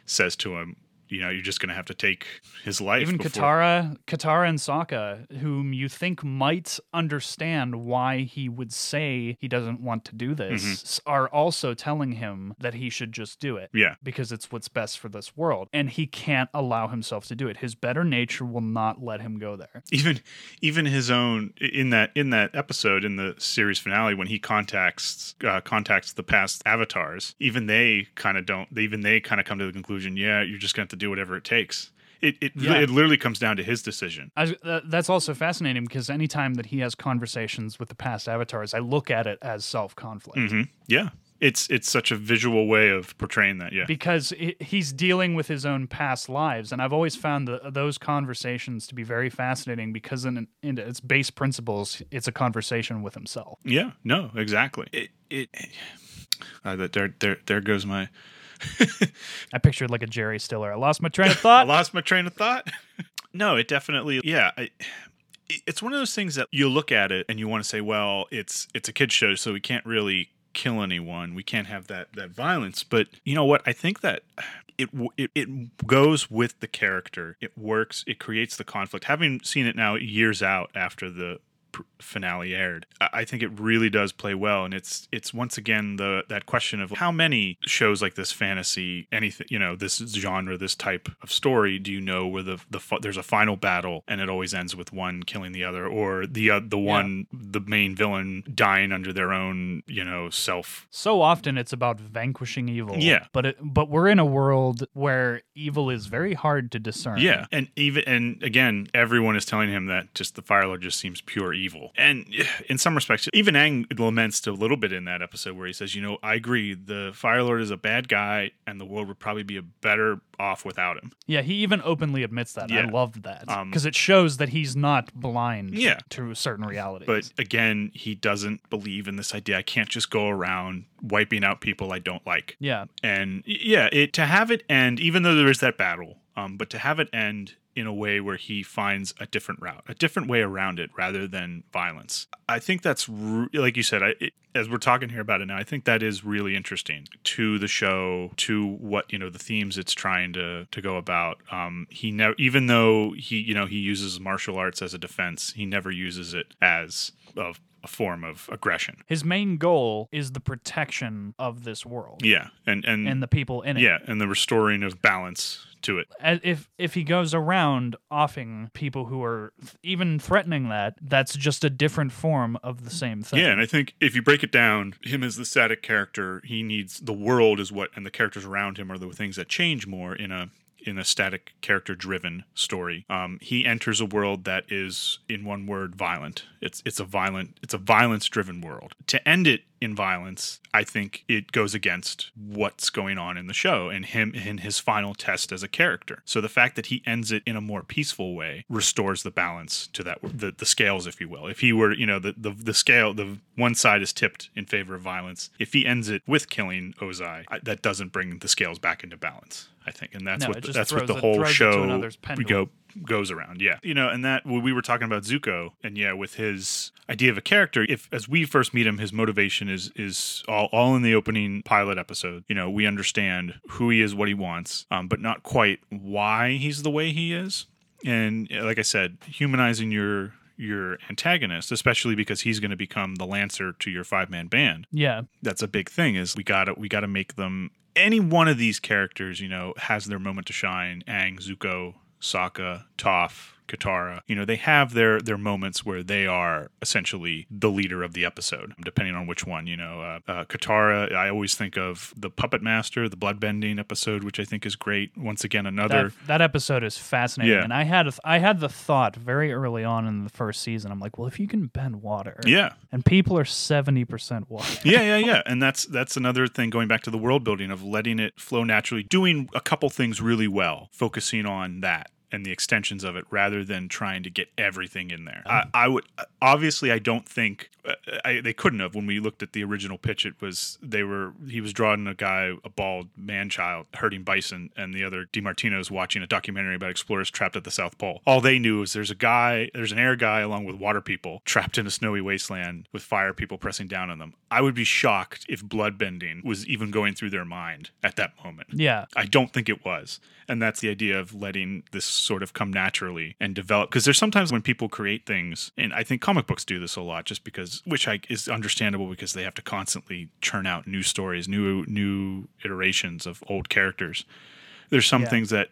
says to him, you know, you're just gonna have to take his life. Even before- Katara, Katara and Sokka, whom you think might understand why he would say he doesn't want to do this, Mm-hmm. are also telling him that he should just do it. Yeah, because it's what's best for this world. And he can't allow himself to do it. His better nature will not let him go there. even even his own in that in that episode in the series finale when he contacts uh, contacts the past avatars even they kind of don't even they kind of come to the conclusion yeah you're just going to have to do whatever it takes. It it, Yeah. it literally comes down to his decision. I, uh, that's also fascinating because anytime that he has conversations with the past avatars, I look at it as self conflict. hmm yeah. It's it's such a visual way of portraying that yeah. Because he- he's dealing with his own past lives, and I've always found the, those conversations to be very fascinating because, in, in its base principles, it's a conversation with himself. yeah. No exactly. It it [SIGHS] uh, that there there there goes my [LAUGHS] I pictured like a Jerry Stiller. I lost my train of thought. [LAUGHS] I lost my train of thought. [LAUGHS] no, it definitely, yeah. I, it's one of those things that you look at it and you want to say, well, it's it's a kids show, so we can't really kill anyone. We can't have that that violence. But you know what? I think that it it it goes with the character. It works. It creates the conflict. Having seen it now years out after the finale aired I- think it really does play well and it's it's once again the that question of how many shows like this fantasy anything you know this genre this type of story do you know where the the there's a final battle and it always ends with one killing the other or the uh, the one the main villain dying under their own you know self so often it's about vanquishing evil. Yeah. But it, but we're in a world where evil is very hard to discern. Yeah, and even and again, everyone is telling him that just the Fire Lord just seems pure evil. And eh, in some respects, even Aang laments a little bit in that episode where he says, "You know, I agree. The Fire Lord is a bad guy, and the world would probably be a better off without him." Yeah, he even openly admits that. I Yeah. loved that Um, because it shows that he's not blind Yeah. to certain realities. But again, he doesn't believe in this idea. I can't just go around wiping out people I don't like. yeah, and yeah it to have it end even though there is that battle um but to have it end in a way where he finds a different route a different way around it rather than violence. I think that's re- like you said I, it, as we're talking here about it now i think that is really interesting to the show to what you know the themes it's trying to to go about. Um he never even though he you know he uses martial arts as a defense he never uses it as a, a form of aggression his main goal is the protection of this world yeah and and, and the people in it. yeah and the restoring of balance to it if if he goes around offing people who are th- even threatening that, that's just a different form of the same thing. Yeah, and I think if you break it down, him as the static character, he needs the world is what, and the characters around him are the things that change more in a in a static character driven story. Um, he enters a world that is, in one word, violent. It's it's a violent it's a violence driven world. To end it in violence, I think it goes against what's going on in the show and him in his final test as a character. So the fact that he ends it in a more peaceful way restores the balance to that the, the scales, if you will. If he were, you know, the, the the scale, the one side is tipped in favor of violence. If he ends it with killing Ozai, I, that doesn't bring the scales back into balance. I think, and that's No, what the, that's what the whole throws it to show we go. Goes around. Yeah, you know, and that we were talking about Zuko, and yeah, with his idea of a character, if as we first meet him, his motivation is is all all in the opening pilot episode. You know, we understand who he is, what he wants, um, but not quite why he's the way he is. And uh, like I said, humanizing your your antagonist, especially because he's going to become the lancer to your five man band. Yeah. That's a big thing. Is we got to we got to make them any one of these characters. You know, has their moment to shine. Aang, Zuko, Sokka, Toph, Katara. You know, they have their their moments where they are essentially the leader of the episode, depending on which one. You know, uh, uh, Katara. I always think of the Puppet Master, the bloodbending episode, which I think is great. Once again, another. That, that episode is fascinating, Yeah. and I had I had the thought very early on in the first season. I'm like, well, if you can bend water, yeah, and people are seventy percent water, yeah, yeah, [LAUGHS] yeah. And that's that's another thing going back to the world building of letting it flow naturally, doing a couple things really well, focusing on that and the extensions of it rather than trying to get everything in there. I, I would obviously I don't think uh, I, they couldn't have when we looked at the original pitch. It was they were he was drawing a guy a bald man child herding bison, and the other DiMartino's watching a documentary about explorers trapped at the South Pole. All they knew is there's a guy, there's an air guy along with water people trapped in a snowy wasteland with fire people pressing down on them. I would be shocked if bloodbending was even going through their mind at that moment. yeah, I don't think it was. And that's the idea of letting this sort of come naturally and develop. Because there's sometimes when people create things, and I think comic books do this a lot, just because, which I, is understandable because they have to constantly churn out new stories, new new iterations of old characters. There's some Yeah. things that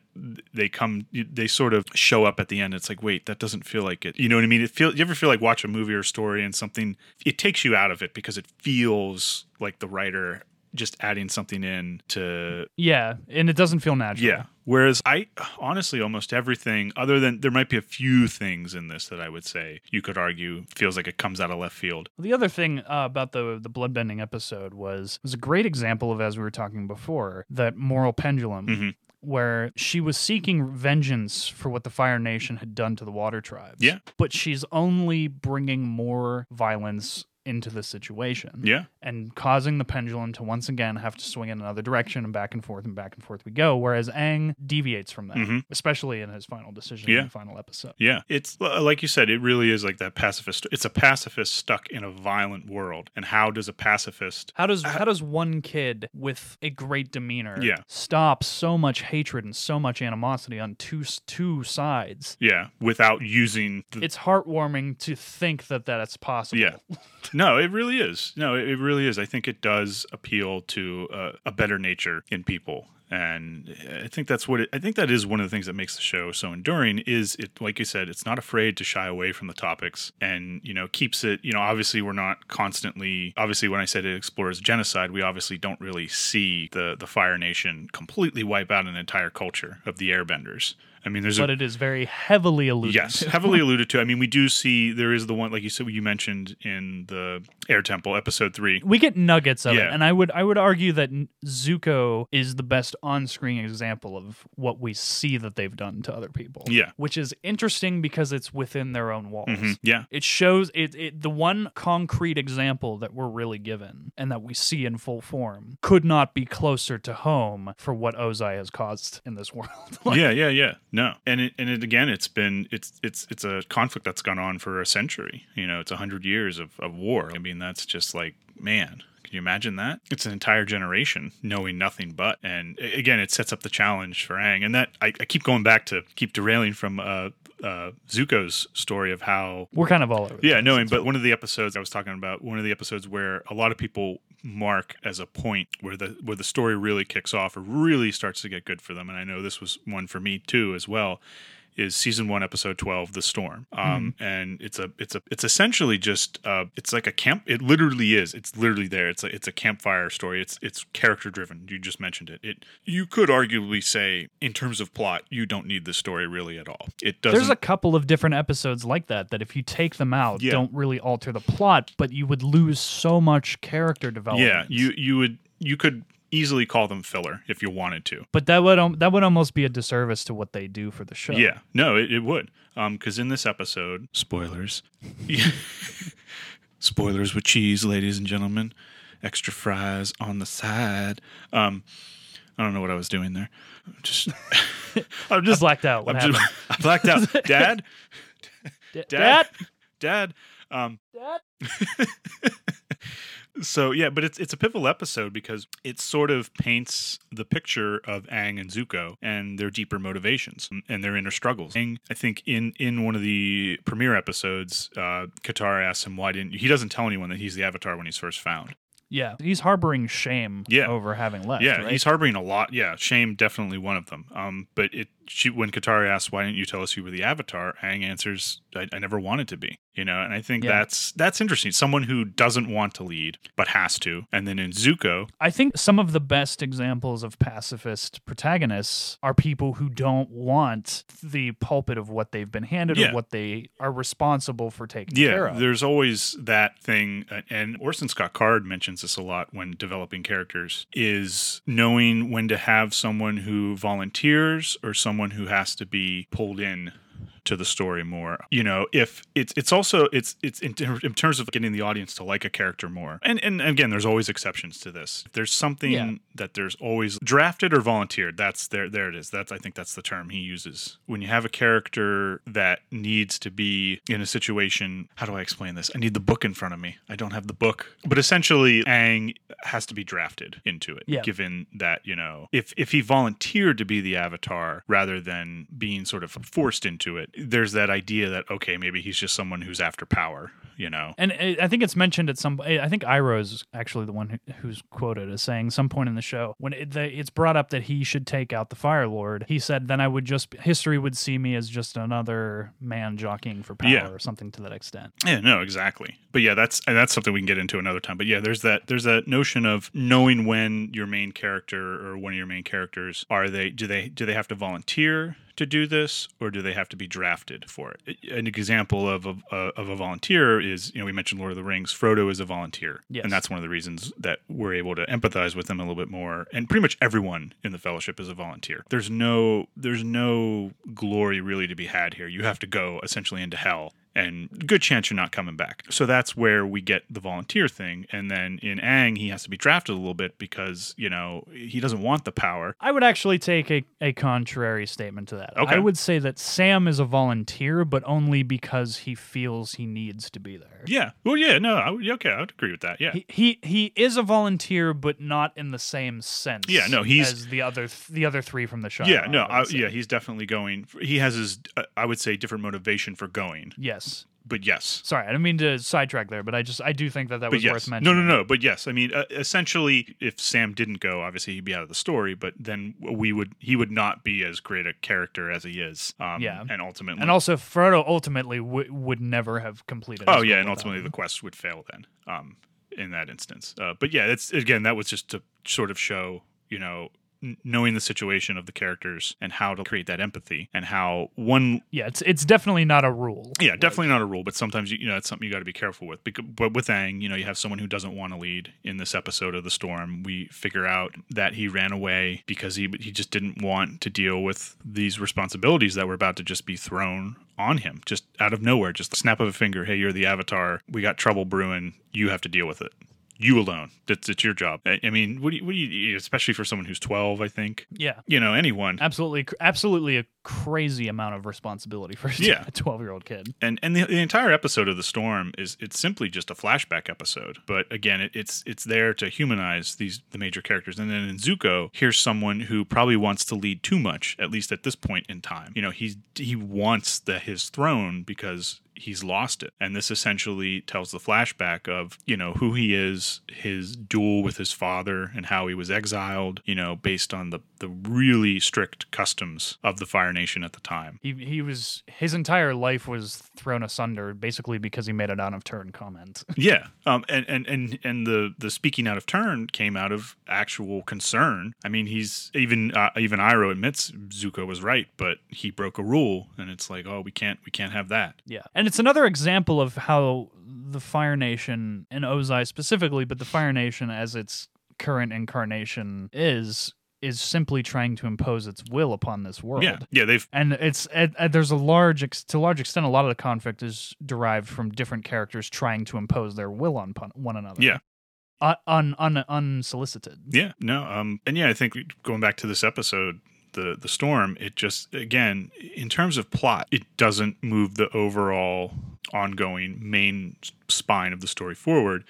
they come, they sort of show up at the end. It's like, wait, that doesn't feel like it. You know what I mean? It feel. You ever feel like watch a movie or story and something? It takes you out of it because it feels like the writer just adding something in to yeah, and it doesn't feel natural. yeah. Whereas I honestly almost everything other than there might be a few things in this that I would say you could argue feels like it comes out of left field. The other thing uh, about the the bloodbending episode was was a great example of as we were talking before that moral pendulum. Mhm. Where she was seeking vengeance for what the Fire Nation had done to the Water Tribes. Yeah. But she's only bringing more violence into the situation. Yeah. and causing the pendulum to once again have to swing in another direction and back and forth and back and forth we go. Whereas Aang deviates from that, Mhm. especially in his final decision Yeah. in the final episode. Yeah. It's uh, like you said, it really is like that pacifist. It's a pacifist stuck in a violent world. And how does a pacifist How does how does one kid with a great demeanor Yeah. stop so much hatred and so much animosity on two two sides? yeah, without using the It's heartwarming to think that that's possible. Yeah. [LAUGHS] No, it really is. No, it, it really is. I think it does appeal to uh, a better nature in people. And I think that's what it, I think that is one of the things that makes the show so enduring is it like you said it's not afraid to shy away from the topics and you know keeps it you know obviously we're not constantly obviously when I said it explores genocide we obviously don't really see the the Fire Nation completely wipe out an entire culture of the airbenders. I mean there's a But it is very heavily alluded Yes, to. heavily [LAUGHS] alluded to. I mean, we do see there is the one, like you said, you mentioned in the Air Temple episode three. we get nuggets of it, and I would I would argue that Zuko is the best on-screen example of what we see that they've done to other people. Yeah. which is interesting because it's within their own walls. Mhm. Yeah, It shows it, it. The one concrete example that we're really given and that we see in full form could not be closer to home for what Ozai has caused in this [LAUGHS] world. Like, yeah, yeah, yeah. No, and it, and it again, it's been it's it's it's a conflict that's gone on for a century. You know, it's a hundred years of of war. I mean, that's just like man. Can you imagine that? It's an entire generation knowing nothing but. And again, it sets up the challenge for Aang. And that I, I keep going back to keep derailing from uh, uh, Zuko's story of how We're kind of all over. Yeah, knowing, but one of the episodes I was talking about, one of the episodes where a lot of people mark as a point where the where the story really kicks off or really starts to get good for them, and I know this was one for me too as well. Is season one, episode twelve, "The Storm," um, and it's a it's a it's essentially just uh, it's like a camp. It literally is. It's literally there. It's a it's a campfire story. It's it's character driven. You just mentioned it. It you could arguably say in terms of plot, you don't need the story really at all. It doesn't. There's a couple of different episodes like that that if you take them out, Yeah. don't really alter the plot, but you would lose so much character development. Yeah, you you would you could easily call them filler if you wanted to. But that would um, that would almost be a disservice to what they do for the show. Yeah, no, it, it would. Um, because in this episode, spoilers, [LAUGHS] spoilers with cheese, ladies and gentlemen, extra fries on the side. Um, I don't know what I was doing there. I'm Just, [LAUGHS] I'm I just, blacked out. What I'm happened? just, [LAUGHS] I blacked out. Dad, D- Dad? Dad? Dad. Um, Dad? So yeah, but it's it's a pivotal episode because it sort of paints the picture of Aang and Zuko and their deeper motivations and their inner struggles. Aang, I think in in one of the premiere episodes, uh, Katara asks him why didn't he doesn't tell anyone that he's the Avatar when he's first found. Yeah. He's harboring shame Yeah. over having left. Yeah, right? he's harboring a lot. Yeah, shame definitely one of them. Um, but it she when Katara asks why didn't you tell us you were the Avatar, Aang answers I, I never wanted to be. You know, and I think Yeah. that's that's interesting. Someone who doesn't want to lead but has to, and then in Zuko, I think some of the best examples of pacifist protagonists are people who don't want the pulpit of what they've been handed Yeah. or what they are responsible for taking Yeah, care of. there's always that thing, uh, and Orson Scott Card mentions this a lot when developing characters: is knowing when to have someone who volunteers or someone who has to be pulled in to the story more. You know, if it's it's also it's it's in, in terms of getting the audience to like a character more. And and again, there's always exceptions to this. If there's something Yeah. that there's always drafted or volunteered. That's there there it is. That's I think that's the term he uses. When you have a character that needs to be in a situation, how do I explain this? I need the book in front of me. I don't have the book. But essentially Aang has to be drafted into it Yeah. given that, you know, if if he volunteered to be the avatar rather than being sort of forced into it, there's that idea that okay, maybe he's just someone who's after power, you know. And I think it's mentioned at some. I think Iroh is actually the one who, who's quoted as saying some point in the show when it, the, it's brought up that he should take out the Fire Lord. He said, "Then I would just history would see me as just another man jockeying for power Yeah. or something to that extent." Yeah, no, exactly. But yeah, that's and that's something we can get into another time. But yeah, there's that there's that notion of knowing when your main character or one of your main characters are they do they do they have to volunteer to do this or do they have to be drafted for it? An example of a, of a volunteer is you know we mentioned Lord of the Rings. Frodo is a volunteer, Yes. and that's one of the reasons that we're able to empathize with him a little bit more. And pretty much everyone in the Fellowship is a volunteer. There's no there's no glory really to be had here. You have to go essentially into hell and good chance you're not coming back. So that's where we get the volunteer thing. And then in Aang, he has to be drafted a little bit because, you know, he doesn't want the power. I would actually take a, a contrary statement to that. Okay. I would say that Sam is a volunteer, but only because he feels he needs to be there. Yeah. Well, yeah, no, I would, okay, I would agree with that. Yeah. He, he he is a volunteer, but not in the same sense. Yeah, no, he's- as the other th- the other three from the show. yeah, no, I, yeah, he's definitely going. He has his, uh, I would say, different motivation for going. Yes. But yes, Sorry, I didn't mean to sidetrack there, but I just I do think that that but was yes, worth mentioning. no, no. No. But yes, I mean, uh, essentially, if Sam didn't go, obviously he'd be out of the story. But then we would, he would not be as great a character as he is. Um, Yeah. and ultimately, And also, Frodo ultimately w- would never have completed. Oh yeah, and ultimately him. the quest would fail then. Um, in that instance. Uh, but yeah, it's again that was just to sort of show you know knowing the situation of the characters and how to create that empathy and how one yeah, it's it's definitely not a rule. yeah definitely not a rule but sometimes you, you know it's something you got to be careful with. Because, but with Aang you know you have someone who doesn't want to lead in this episode of the storm. We figure out that he ran away because he he just didn't want to deal with these responsibilities that were about to just be thrown on him just out of nowhere just the snap of a finger hey you're the avatar. We got trouble brewing. You have to deal with it you alone. That's it's your job. I, I mean, what do you, what do you, especially for someone who's 12, I think, Yeah, you know, anyone. absolutely, absolutely a crazy amount of responsibility for Yeah. a twelve year old kid. And and the, the entire episode of the storm is it's simply just a flashback episode. But again, it, it's it's there to humanize these the major characters. And then in Zuko, here's someone who probably wants to lead too much, at least at this point in time. You know, he's he wants the his throne because he's lost it. And this essentially tells the flashback of, you know, who he is, his duel with his father and how he was exiled, you know, based on the the really strict customs of the Fire Nation at the time. He he was his entire life was thrown asunder basically because he made an out of turn comment. [LAUGHS] Yeah, um, and and and and the the speaking out of turn came out of actual concern. I mean, he's even uh, even Iroh admits Zuko was right, but he broke a rule, and it's like, oh, we can't we can't have that. Yeah. And it's another example of how the Fire Nation, and Ozai specifically, but the Fire Nation as its current incarnation is, is simply trying to impose its will upon this world. Yeah, yeah, they've And it's it, it- there's a large ex- to a large extent a lot of the conflict is derived from different characters trying to impose their will on pon- one another. Yeah. un, un, un unsolicited. Yeah, no, um, and yeah, I think going back to this episode, the the storm, it just again, in terms of plot, it doesn't move the overall ongoing main spine of the story forward.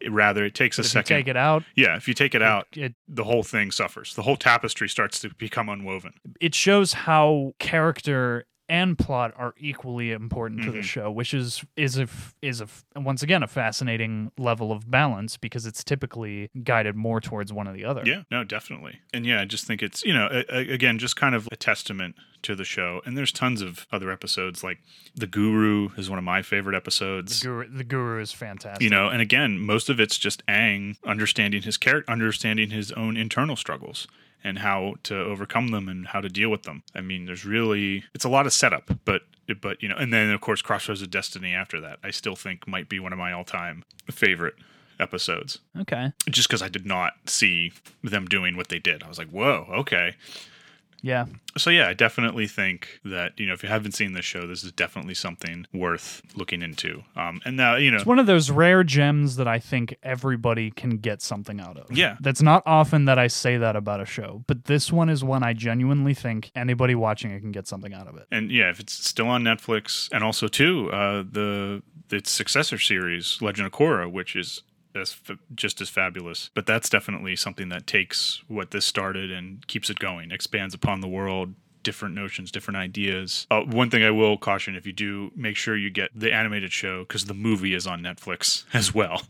It, rather, it takes a If you second. take it out, yeah, if you take it out, it the whole thing suffers. The whole tapestry starts to become unwoven. it shows how character and plot are equally important to the Mhm. show, which is is a is a once again a fascinating level of balance because it's typically guided more towards one or the other. Yeah, no, definitely. And yeah, I just think it's, you know, a, a- again, just kind of a testament to the show. And there's tons of other episodes like The Guru is one of my favorite episodes. The guru, the guru is fantastic. You know, and again, most of it's just Aang understanding his character, understanding his own internal struggles and how to overcome them and how to deal with them. I mean, there's really it's a lot of setup, but but you know, and then of course Crossroads of Destiny after that. I still think might be one of my all-time favorite episodes okay, just because I did not see them doing what they did. I was like, whoa, okay. Yeah, So yeah, I definitely think that you know if you haven't seen this show, this is definitely something worth looking into. Um, and now you know, it's one of those rare gems that I think everybody can get something out of. Yeah. that's not often that I say that about a show, but this one is one I genuinely think anybody watching it can get something out of it. and yeah, if it's still on Netflix, and also too uh, the its successor series, Legend of Korra, which is as f- just as fabulous. But that's definitely something that takes what this started and keeps it going, expands upon the world. Different notions, different ideas. Uh, one thing I will caution: if you do, make sure you get the animated show because the movie is on Netflix [LAUGHS] as well.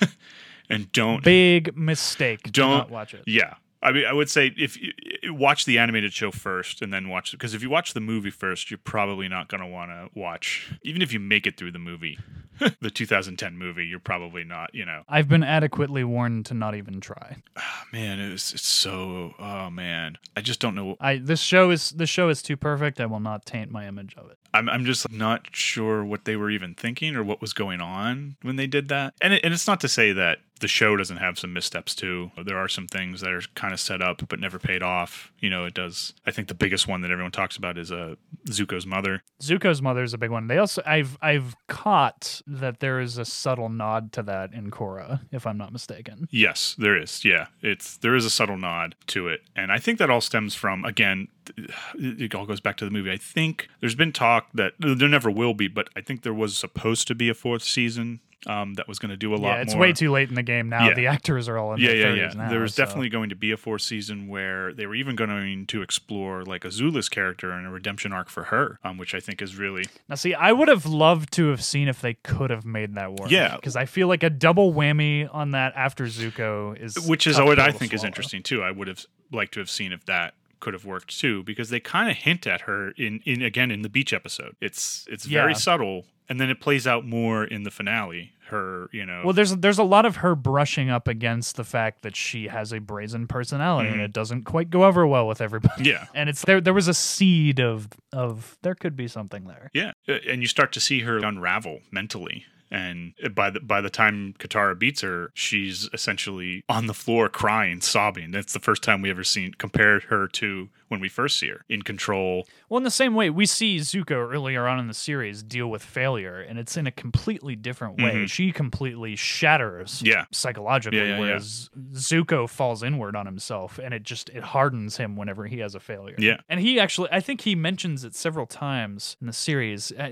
[LAUGHS] and don't Big mistake. Do Don't- not watch it. yeah. I mean, I would say if you you watch the animated show first and then watch because if you watch the movie first, you're probably not going to want to watch. Even if you make it through the movie, [LAUGHS] the 2010 movie, you're probably not. You know, I've been adequately warned to not even try. oh, man, it was, it's so. Oh man, I just don't know. I this show is this show is too perfect. I will not taint my image of it. I'm I'm just not sure what they were even thinking or what was going on when they did that. And it, and it's not to say that the show doesn't have some missteps too. There are some things that are kind of set up but never paid off. You know, it does. I think the biggest one that everyone talks about is uh, Zuko's mother. Zuko's mother is a big one. They also I've I've caught that there is a subtle nod to that in Korra, if I'm not mistaken. Yes, there is. Yeah, it's there is a subtle nod to it, and I think that all stems from again. [SIGHS] It all goes back to the movie. I think there's been talk that there never will be, but I think there was supposed to be a fourth season um, that was going to do a lot Yeah, it's more. way too late in the game now. Yeah. The actors are all in yeah, yeah, 30s yeah. now. there was so- definitely going to be a fourth season where they were even going to explore like Azula's character and a redemption arc for her, um, which I think is really Now, see, I would have loved to have seen if they could have made that work. Yeah. because I feel like a double whammy on that after Zuko is which is what I think is interesting too. I would have liked to have seen if that could have worked too, because they kind of hint at her in in again in the beach episode. It's it's very subtle, and then it plays out more in the finale. Her, you know, Well, there's there's a lot of her brushing up against the fact that she has a brazen personality and Mhm. it doesn't quite go over well with everybody. yeah, [LAUGHS] And it's there. There was a seed of of there could be something there. yeah, Uh, and you start to see her unravel mentally. And by the by the time Katara beats her, she's essentially on the floor crying, sobbing. That's the first time we ever seen compared her to when we first see her in control. Well, in the same way, we see Zuko earlier on in the series deal with failure, and it's in a completely different way. Mhm. She completely shatters Yeah. psychologically, Yeah, yeah, whereas Zuko falls inward on himself, and it just it hardens him whenever he has a failure. Yeah. and he actually, I think he mentions it several times in the series. Uh,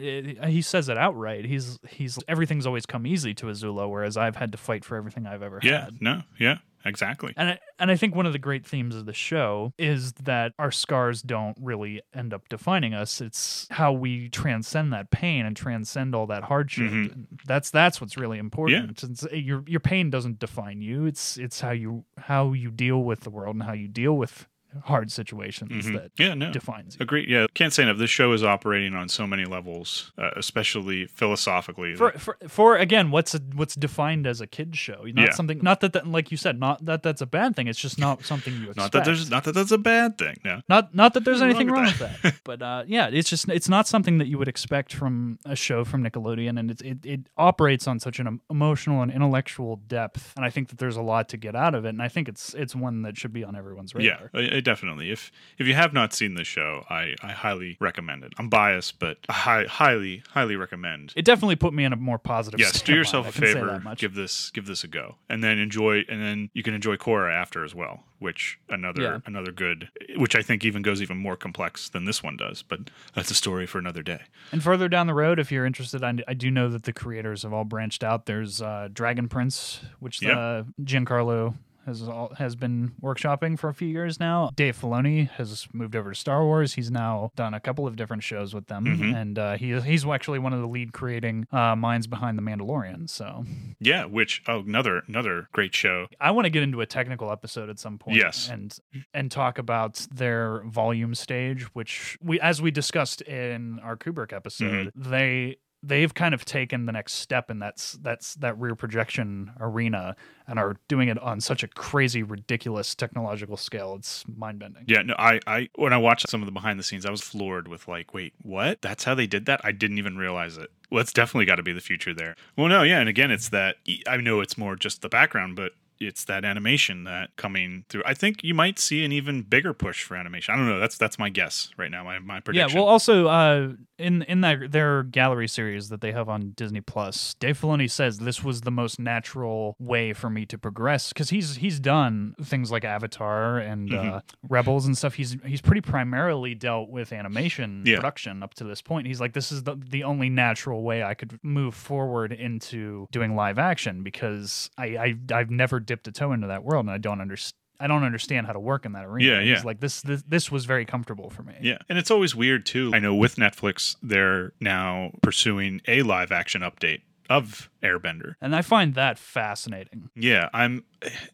he says it outright. He's he's everything's always come easy to Azula, whereas I've had to fight for everything I've ever had. Yeah, had. no, yeah, exactly. And I, and I think one of the great themes of the show is that our scars don't really end up defining us. It's how we transcend that pain and transcend all that hardship. Mhm. That's that's what's really important. It's- your your pain doesn't define you. It's it's how you how you deal with the world and how you deal with hard situations Mhm. that Yeah, no, defines you. Agree. Yeah, can't say enough. This show is operating on so many levels, uh, especially philosophically. For, for for again, what's a, what's defined as a kids show? Not Yeah. something. Not that, that like you said. Not that that's a bad thing. It's just not something you expect. [LAUGHS] not that there's not that that's a bad thing. No. Not not that there's anything wrong wrong with with that, but uh, yeah, it's just it's not something that you would expect from a show from Nickelodeon, and it it, it operates on such an emotional and intellectual depth, and I think that there's a lot to get out of it, and I think it's it's one that should be on everyone's radar. Yeah, I definitely. If if you have not seen this show, I I highly recommend it. I'm biased, but I hi- highly highly recommend. It definitely put me in a more positive. Yes, do yourself a I can say favor. much. Give this give this a go, and then enjoy, and then you can enjoy Korra after as well, which another Yeah. another good, which I think even goes even more complex than this one does. But that's a story for another day. And further down the road, if you're interested, I, I do know that the creators have all branched out. There's uh, Dragon Prince, which Yep. uh, Giancarlo has all, has been workshopping for a few years now. Dave Filoni has moved over to Star Wars. He's now done a couple of different shows with them, Mhm. and uh, he he's actually one of the lead creating uh, minds behind the Mandalorian. So Yeah, which oh another another great show. I want to get into a technical episode at some point. Yes. and and talk about their volume stage, which we, as we discussed in our Kubrick episode, Mm-hmm. they they've kind of taken the next step in that's that's that rear projection arena and are doing it on such a crazy, ridiculous technological scale. It's mind bending. Yeah, no, I, I when I watched some of the behind the scenes, I was floored with like, wait, what? That's how they did that? I didn't even realize it. Well, it's definitely got to be the future there. Well, no, yeah, and again, it's that I know it's more just the background, but it's that animation that coming through. I think you might see an even bigger push for animation. I don't know. That's that's my guess right now. My my prediction. Yeah, well, also uh, in in that their gallery series that they have on Disney Plus, Dave Filoni says this was the most natural way for me to progress because he's he's done things like Avatar and uh, Mhm. Rebels and stuff. He's he's pretty primarily dealt with animation Yeah. production up to this point. He's like, this is the the only natural way I could move forward into doing live action because I, I I've never dipped a toe into that world and I don't understand. I don't understand how to work in that arena. Yeah, yeah. like this, this. This was very comfortable for me. Yeah, and it's always weird too. I know with Netflix, they're now pursuing a live action update of Airbender. And I find that fascinating. Yeah, I'm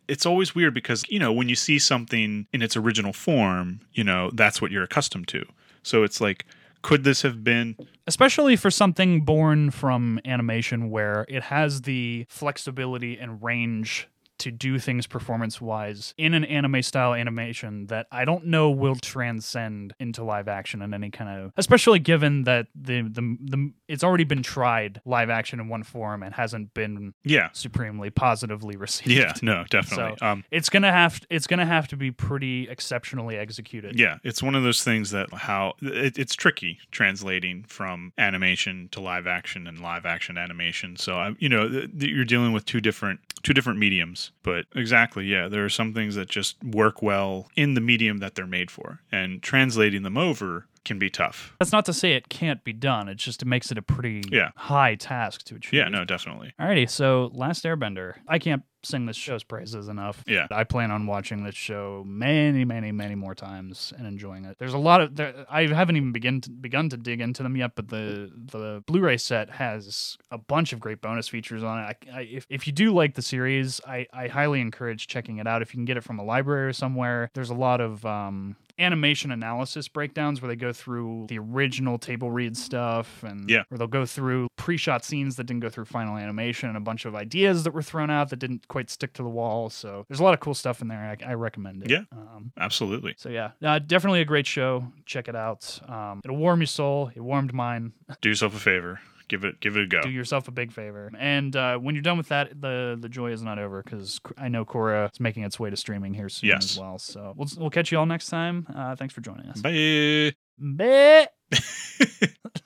it's always weird because, you know, when you see something in its original form, you know, that's what you're accustomed to. So it's like could this have been Especially for something born from animation where it has the flexibility and range to do things performance wise in an anime style animation that I don't know will transcend into live action in any kind of especially given that the the, the it's already been tried live action in one form and hasn't been Yeah. supremely positively [LAUGHS] received. Yeah, no, definitely. So- um It's gonna have it's gonna have to be pretty exceptionally executed. yeah, it's one of those things that how it, it's tricky translating from animation to live action and live action animation. So I, you know, th- th- you're dealing with two different two different mediums. But exactly, yeah, there are some things that just work well in the medium that they're made for, and translating them over can be tough. That's not to say it can't be done. It's just it makes it a pretty Yeah. high task to achieve. Yeah, no, definitely. Alrighty, so Last Airbender. I can't sing this show's praises enough. Yeah. I plan on watching this show many, many, many more times and enjoying it. There's a lot of there, I haven't even begin to, begun to dig into them yet, but the the Blu-ray set has a bunch of great bonus features on it. I, I, if if you do like the series, I I highly encourage checking it out. If you can get it from a library or somewhere, there's a lot of um, animation analysis breakdowns where they go through the original table read stuff and Yeah. or they'll go through pre-shot scenes that didn't go through final animation and a bunch of ideas that were thrown out that didn't quite stick to the wall so there's a lot of cool stuff in there i, I recommend it Yeah. um, Absolutely. so yeah uh, definitely a great show check it out um, it'll warm your soul it warmed mine Do yourself a favor. Give it give it a go. do yourself a big favor and uh, when you're done with that the the joy is not over because i know Korra is making its way to streaming here soon Yes. as well so we'll, we'll catch you all next time uh, thanks for joining us Bye. Bye. [LAUGHS]